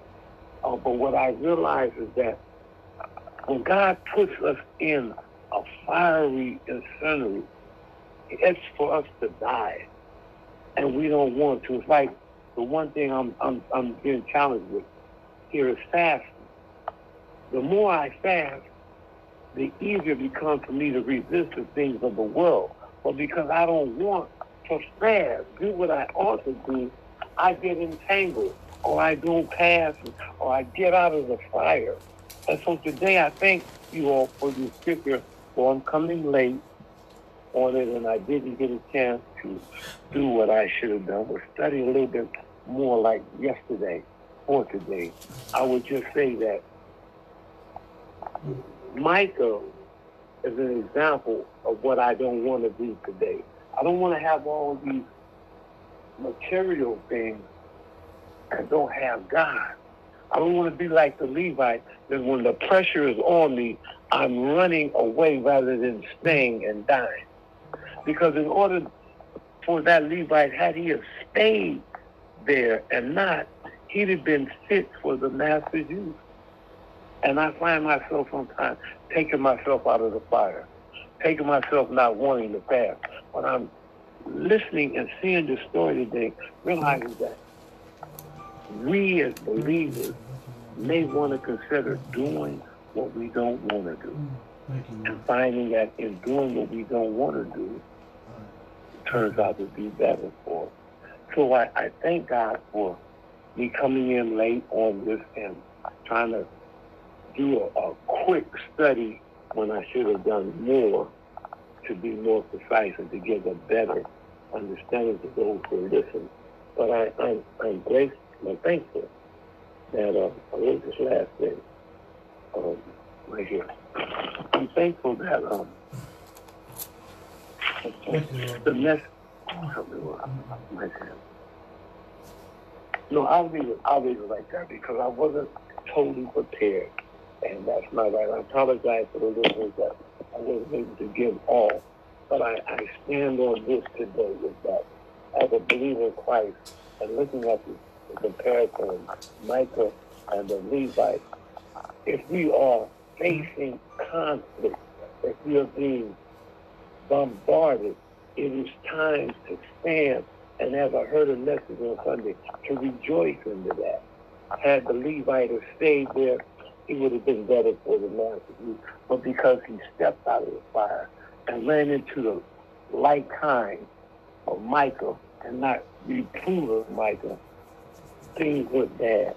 Uh, but what I realize is that when God puts us in a fiery incendiary, it's for us to die and we don't want to. It's like the one thing I'm I'm I'm being challenged with here is fasting. The more I fast, the easier it becomes for me to resist the things of the world. But because I don't want to fast, do what I ought to do, I get entangled, or I don't pass, or I get out of the fire. And so today I thank you all for your scripture, for I'm coming late on it, and I didn't get a chance to do what I should have done, was study a little bit more like yesterday or today. I would just say that Micah is an example of what I don't want to do today. I don't want to have all these material things and don't have God. I don't want to be like the Levite that when the pressure is on me, I'm running away rather than staying and dying. Because in order for that Levite, had he have stayed there and not, he'd have been fit for the master's use. And I find myself sometimes taking myself out of the fire, taking myself not wanting to pass. When I'm listening and seeing the story today, realizing that we as believers may want to consider doing what we don't want to do. And finding that in doing what we don't want to do, turns out to be better for us. So I, I thank God for me coming in late on this and trying to do a, a quick study when I should have done more to be more precise and to give a better understanding to those who listen. But I, I'm, I'm grateful and thankful that uh, I wrote this last thing um, right here. I'm thankful that um, the next, no, I'll it. I'll it like that because I wasn't totally prepared, and that's not right. I apologize for the listeners that I wasn't able to give all, but I, I stand on this today with that as a believer in Christ and looking at the, the comparison Micah and the Levite, if we are facing conflict if we are being bombarded, it is time to stand. And as I heard a message on Sunday, to rejoice into that. Had the Levite stayed there, he would have been better for the master. But because he stepped out of the fire and ran into the like kind of Micah and not reprove of Micah, things went bad.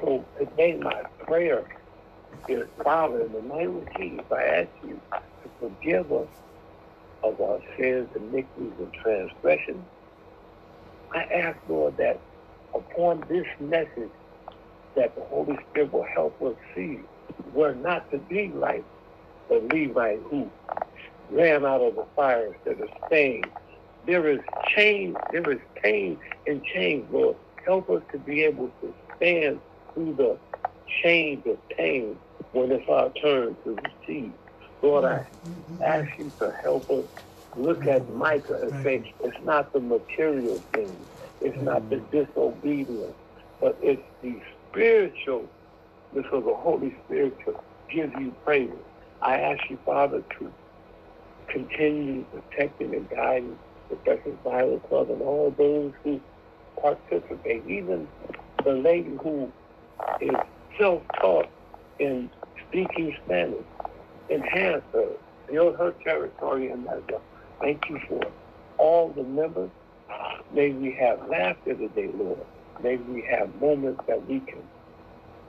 So today my prayer is, Father, in the name of Jesus, I ask you to forgive us of our sins, iniquities, and transgressions. I ask, Lord, that upon this message, that the Holy Spirit will help us see we're not to be like the Levite who ran out of the fire instead of staying. There is change, there is pain and change, Lord. Help us to be able to stand through the change of pain when it's our turn to receive. Lord, I ask you to help us look at Micah and say, it's not the material things, it's not the disobedience, but it's the spiritual, because the Holy Spirit to give you praise. I ask you, Father, to continue protecting and guiding the Breakfast Bible Club and all those who participate, even the lady who is self-taught in speaking Spanish. Enhance her, build her territory in that. Thank you for all the members. May we have laughter today, Lord. May we have moments that we can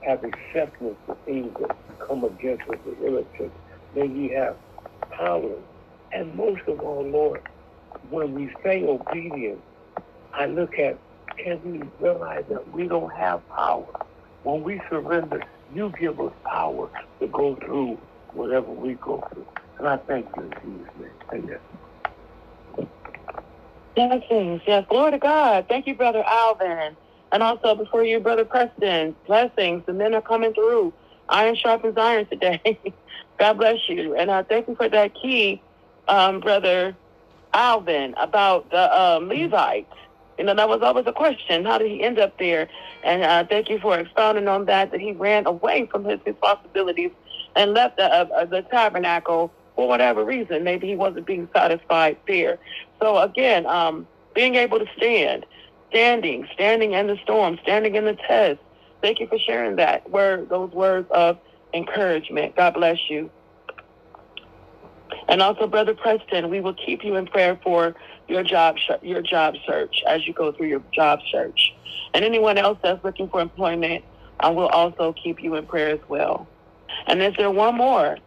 have acceptance of things that come against us, the irritants. May we have power. And most of all, Lord, when we say obedience, I look at, can we realize that we don't have power? When we surrender, you give us power to go through whatever we go through. And I thank you in Jesus' name. Amen. Blessings. Yes, glory to God. Thank you, Brother Alvin. And also before you, Brother Preston, blessings. The men are coming through. Iron sharpens iron today. God bless you. And uh, thank you for that key, um, Brother Alvin, about the um, Levites. You know, that was always a question. How did he end up there? And uh, thank you for expounding on that, that he ran away from his responsibilities and left the, uh, the tabernacle for whatever reason. Maybe he wasn't being satisfied there. So again, um, being able to stand, standing, standing in the storm, standing in the test. Thank you for sharing that word, those words of encouragement. God bless you. And also, Brother Preston, we will keep you in prayer for your job your job search as you go through your job search. And anyone else that's looking for employment, I will also keep you in prayer as well. And is there one more?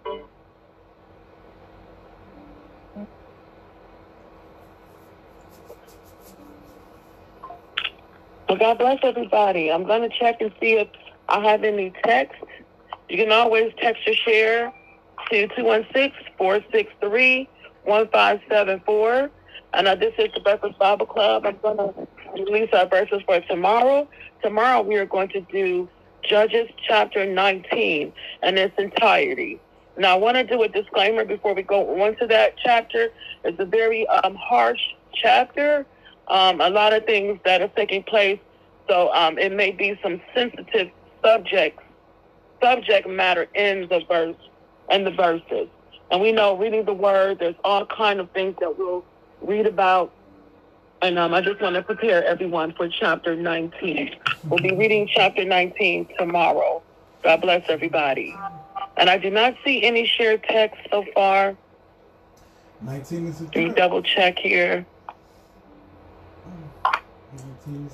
Well, God bless everybody. I'm going to check and see if I have any text. You can always text or share to 216-463-1574. And uh, this is the Breakfast Bible Club. I'm going to release our verses for tomorrow. Tomorrow we are going to do Judges chapter 19 in its entirety. Now, I want to do a disclaimer before we go on to that chapter. It's a very um, harsh chapter. Um, a lot of things that are taking place. So um, it may be some sensitive subjects, subject matter in the verse and the verses. And we know reading the word, there's all kind of things that we'll read about. And um, I just want to prepare everyone for chapter 19. We'll be reading chapter 19 tomorrow. God bless everybody. And I do not see any shared text so far. 19 is Let me double check here.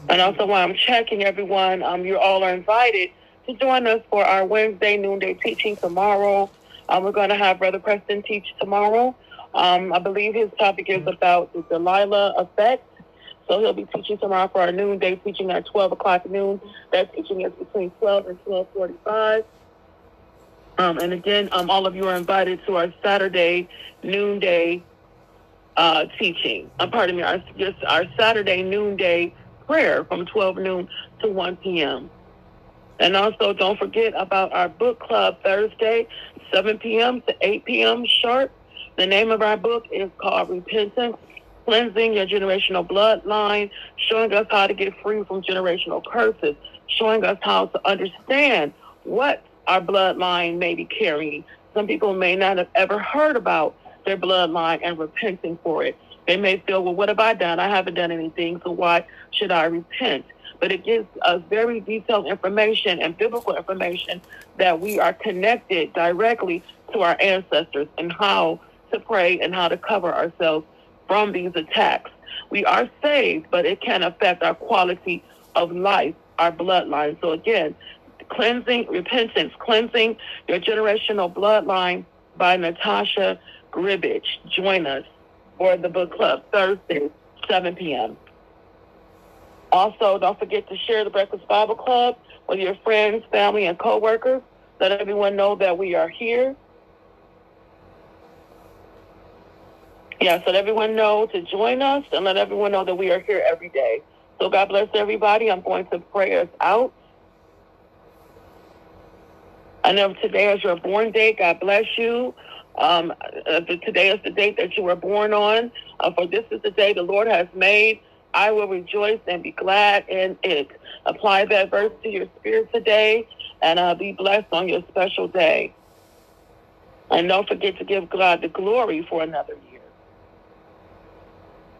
And also while I'm checking everyone, um, you all are invited to join us for our Wednesday noonday teaching tomorrow. Um, we're going to have Brother Preston teach tomorrow. Um, I believe his topic is about the Delilah effect. So he'll be teaching tomorrow for our noonday teaching at 12 o'clock noon. That teaching is between 12 and 1245. Um, and again, um, all of you are invited to our Saturday noonday uh, teaching. Uh, pardon me, our, our Saturday noonday prayer from 12 noon to 1 p.m. And also, don't forget about our book club Thursday, 7 p.m. to 8 p.m. sharp. The name of our book is called Repentance, Cleansing Your Generational Bloodline, showing us how to get free from generational curses, showing us how to understand what our bloodline may be carrying Some people may not have ever heard about their bloodline and repenting for it. They may feel, well, what have I done? I haven't done anything, so why should I repent? But it gives us very detailed information and biblical information that we are connected directly to our ancestors and how to pray and how to cover ourselves from these attacks. We are saved, but it can affect our quality of life, our bloodline. So again, cleansing, repentance, cleansing your generational bloodline by Natasha Gribich. Join us for the book club Thursday, 7 p.m. Also, don't forget to share the Breakfast Bible Club with your friends, family, and coworkers. Let everyone know that we are here. Yes, let everyone know to join us and let everyone know that we are here every day. So God bless everybody. I'm going to pray us out. I know today is your born day. God bless you. Um, uh, today is the date that you were born on. Uh, for this is the day the Lord has made. I will rejoice and be glad in it. Apply that verse to your spirit today and uh, be blessed on your special day. And don't forget to give God the glory for another year.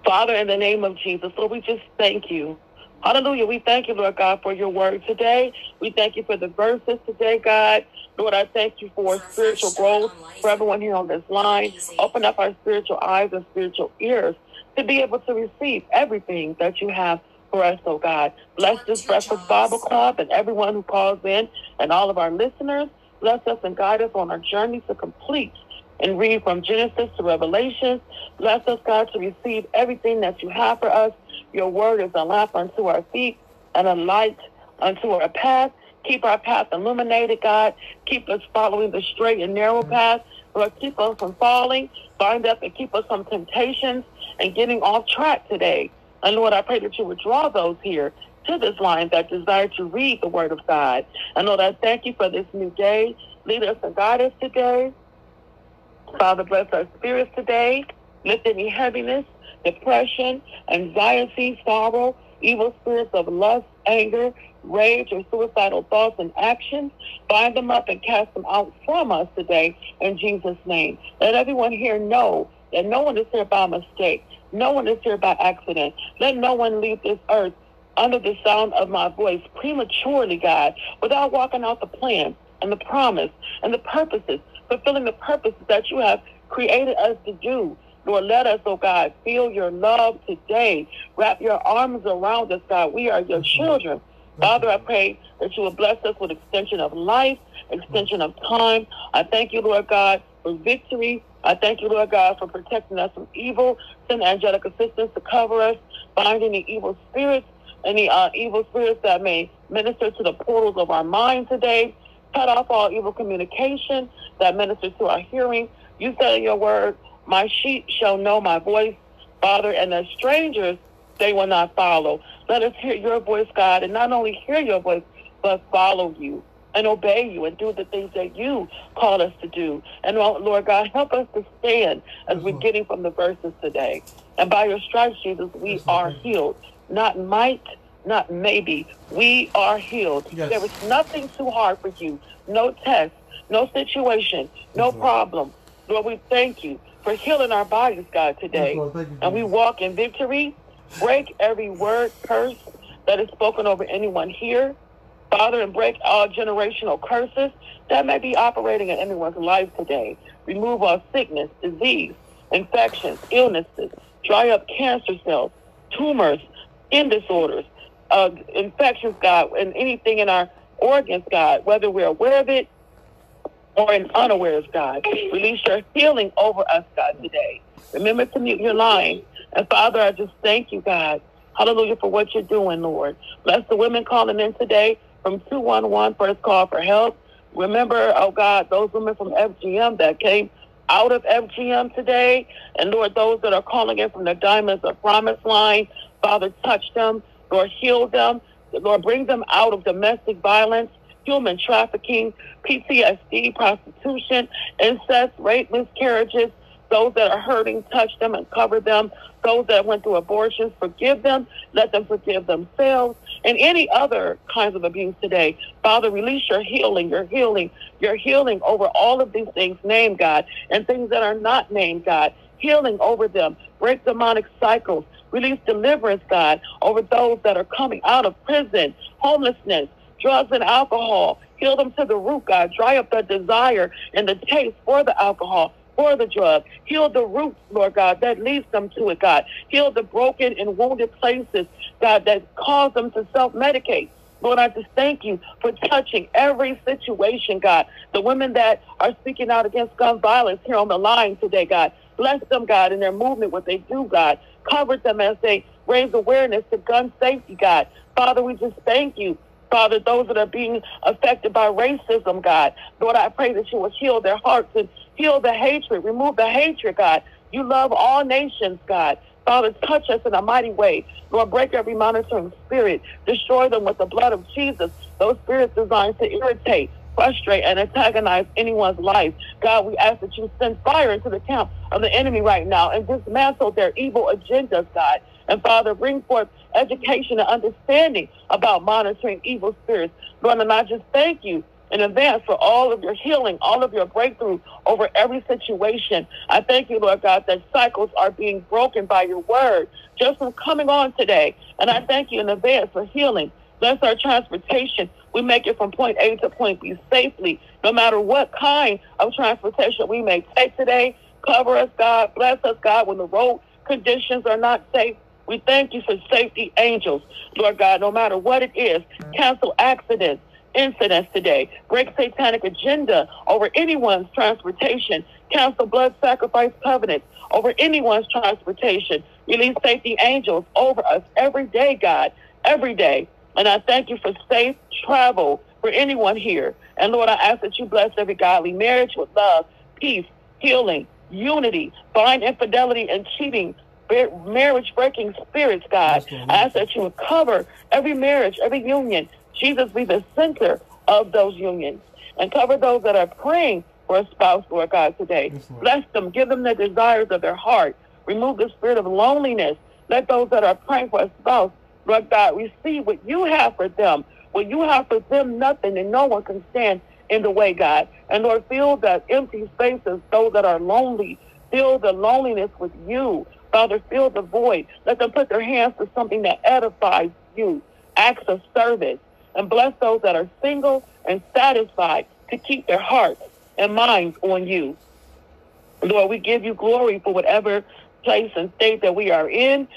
Father, in the name of Jesus, Lord, we just thank you. Hallelujah. We thank you, Lord God, for your word today. We thank you for the verses today, God. Lord, I thank you for spiritual growth for everyone here on this line. Open up our spiritual eyes and spiritual ears to be able to receive everything that you have for us, oh God. Bless this Breakfast Bible Club and everyone who calls in and all of our listeners. Bless us and guide us on our journey to complete and read from Genesis to Revelation. Bless us, God, to receive everything that you have for us. Your word is a lamp unto our feet and a light unto our path. Keep our path illuminated, God. Keep us following the straight and narrow mm-hmm. path. Lord, keep us from falling. Bind up and keep us from temptations and getting off track today. And Lord, I pray that you would draw those here to this line that desire to read the word of God. And Lord, I thank you for this new day. Lead us and guide us today. Father, bless our spirits today. Lift any heaviness, depression, anxiety, sorrow, evil spirits of lust, anger, rage, or suicidal thoughts and actions. Bind them up and cast them out from us today in Jesus' name. Let everyone here know that no one is here by mistake. No one is here by accident. Let no one leave this earth under the sound of my voice prematurely, God, without walking out the plan and the promise and the purposes, fulfilling the purposes that you have created us to do. Lord, let us, oh God, feel your love today. Wrap your arms around us, God. We are your children. Father, I pray that you will bless us with extension of life, extension of time. I thank you, Lord God, for victory. I thank you, Lord God, for protecting us from evil. Send angelic assistance to cover us, binding any evil spirits, any uh, evil spirits that may minister to the portals of our mind today. Cut off all evil communication that ministers to our hearing. You said in your word, my sheep shall know my voice, Father, and the strangers they will not follow. Let us hear your voice, God, and not only hear your voice, but follow you and obey you and do the things that you call us to do. And Lord God, help us to stand as we're getting from the verses today. And by your stripes, Jesus, we are healed. Not might, not maybe. We are healed. Yes. There is nothing too hard for you. No test, no situation, no problem. Lord, we thank you for healing our bodies, God, today. Yes, and we walk in victory Break every word curse that is spoken over anyone here. Father, and break all generational curses that may be operating in anyone's life today. Remove all sickness, disease, infections, illnesses, dry up cancer cells, tumors, skin disorders, uh, infections, God, and anything in our organs, God, whether we're aware of it or in unawares, God. Release your healing over us, God, today. Remember to mute your line and Father, I just thank you, God. Hallelujah for what you're doing, Lord. Bless the women calling in today from 211, first call for help. Remember, oh God, those women from FGM that came out of FGM today. And Lord, those that are calling in from the Diamonds of Promise line, Father, touch them. Lord, heal them. Lord, bring them out of domestic violence, human trafficking, PTSD, prostitution, incest, rape, miscarriages, Those that are hurting, touch them and cover them. Those that went through abortions, forgive them. Let them forgive themselves. And any other kinds of abuse today. Father, release your healing, your healing, your healing over all of these things named, God, and things that are not named, God. Healing over them. Break demonic cycles. Release deliverance, God, over those that are coming out of prison, homelessness, drugs and alcohol. Heal them to the root, God. Dry up their desire and the taste for the alcohol for the drug. Heal the roots, Lord God, that leads them to it, God. Heal the broken and wounded places, God, that cause them to self-medicate. Lord, I just thank you for touching every situation, God. The women that are speaking out against gun violence here on the line today, God. Bless them, God, in their movement, what they do, God. Cover them as they raise awareness to gun safety, God. Father, we just thank you Father, those that are being affected by racism, God. Lord, I pray that you will heal their hearts and heal the hatred, remove the hatred, God. You love all nations, God. Father, touch us in a mighty way. Lord, break every monitoring spirit. Destroy them with the blood of Jesus. Those spirits designed to irritate, frustrate, and antagonize anyone's life. God, we ask that you send fire into the camp of the enemy right now and dismantle their evil agendas, God. And Father, bring forth education and understanding about monitoring evil spirits. Lord, and I just thank you in advance for all of your healing, all of your breakthrough over every situation. I thank you, Lord God, that cycles are being broken by your word just from coming on today. And I thank you in advance for healing. Bless our transportation. We make it from point A to point B safely, no matter what kind of transportation we may take today. Cover us, God. Bless us, God, when the road conditions are not safe. We thank you for safety angels, Lord God, no matter what it is. Cancel accidents, incidents today. Break satanic agenda over anyone's transportation. Cancel blood sacrifice covenants over anyone's transportation. Release safety angels over us every day, God, every day. And I thank you for safe travel for anyone here. And Lord, I ask that you bless every godly marriage with love, peace, healing, unity, bind infidelity and cheating marriage breaking spirits, God. I ask that you would cover every marriage, every union. Jesus be the center of those unions. And cover those that are praying for a spouse, Lord God, today. Yes, Bless them. Give them the desires of their heart. Remove the spirit of loneliness. Let those that are praying for a spouse, Lord God, receive what you have for them. What you have for them, nothing, and no one can stand in the way, God. And Lord, fill the empty spaces, those that are lonely. Fill the loneliness with you. Father, fill the void. Let them put their hands to something that edifies you. Acts of service. And bless those that are single and satisfied to keep their hearts and minds on you. Lord, we give you glory for whatever place and state that we are in.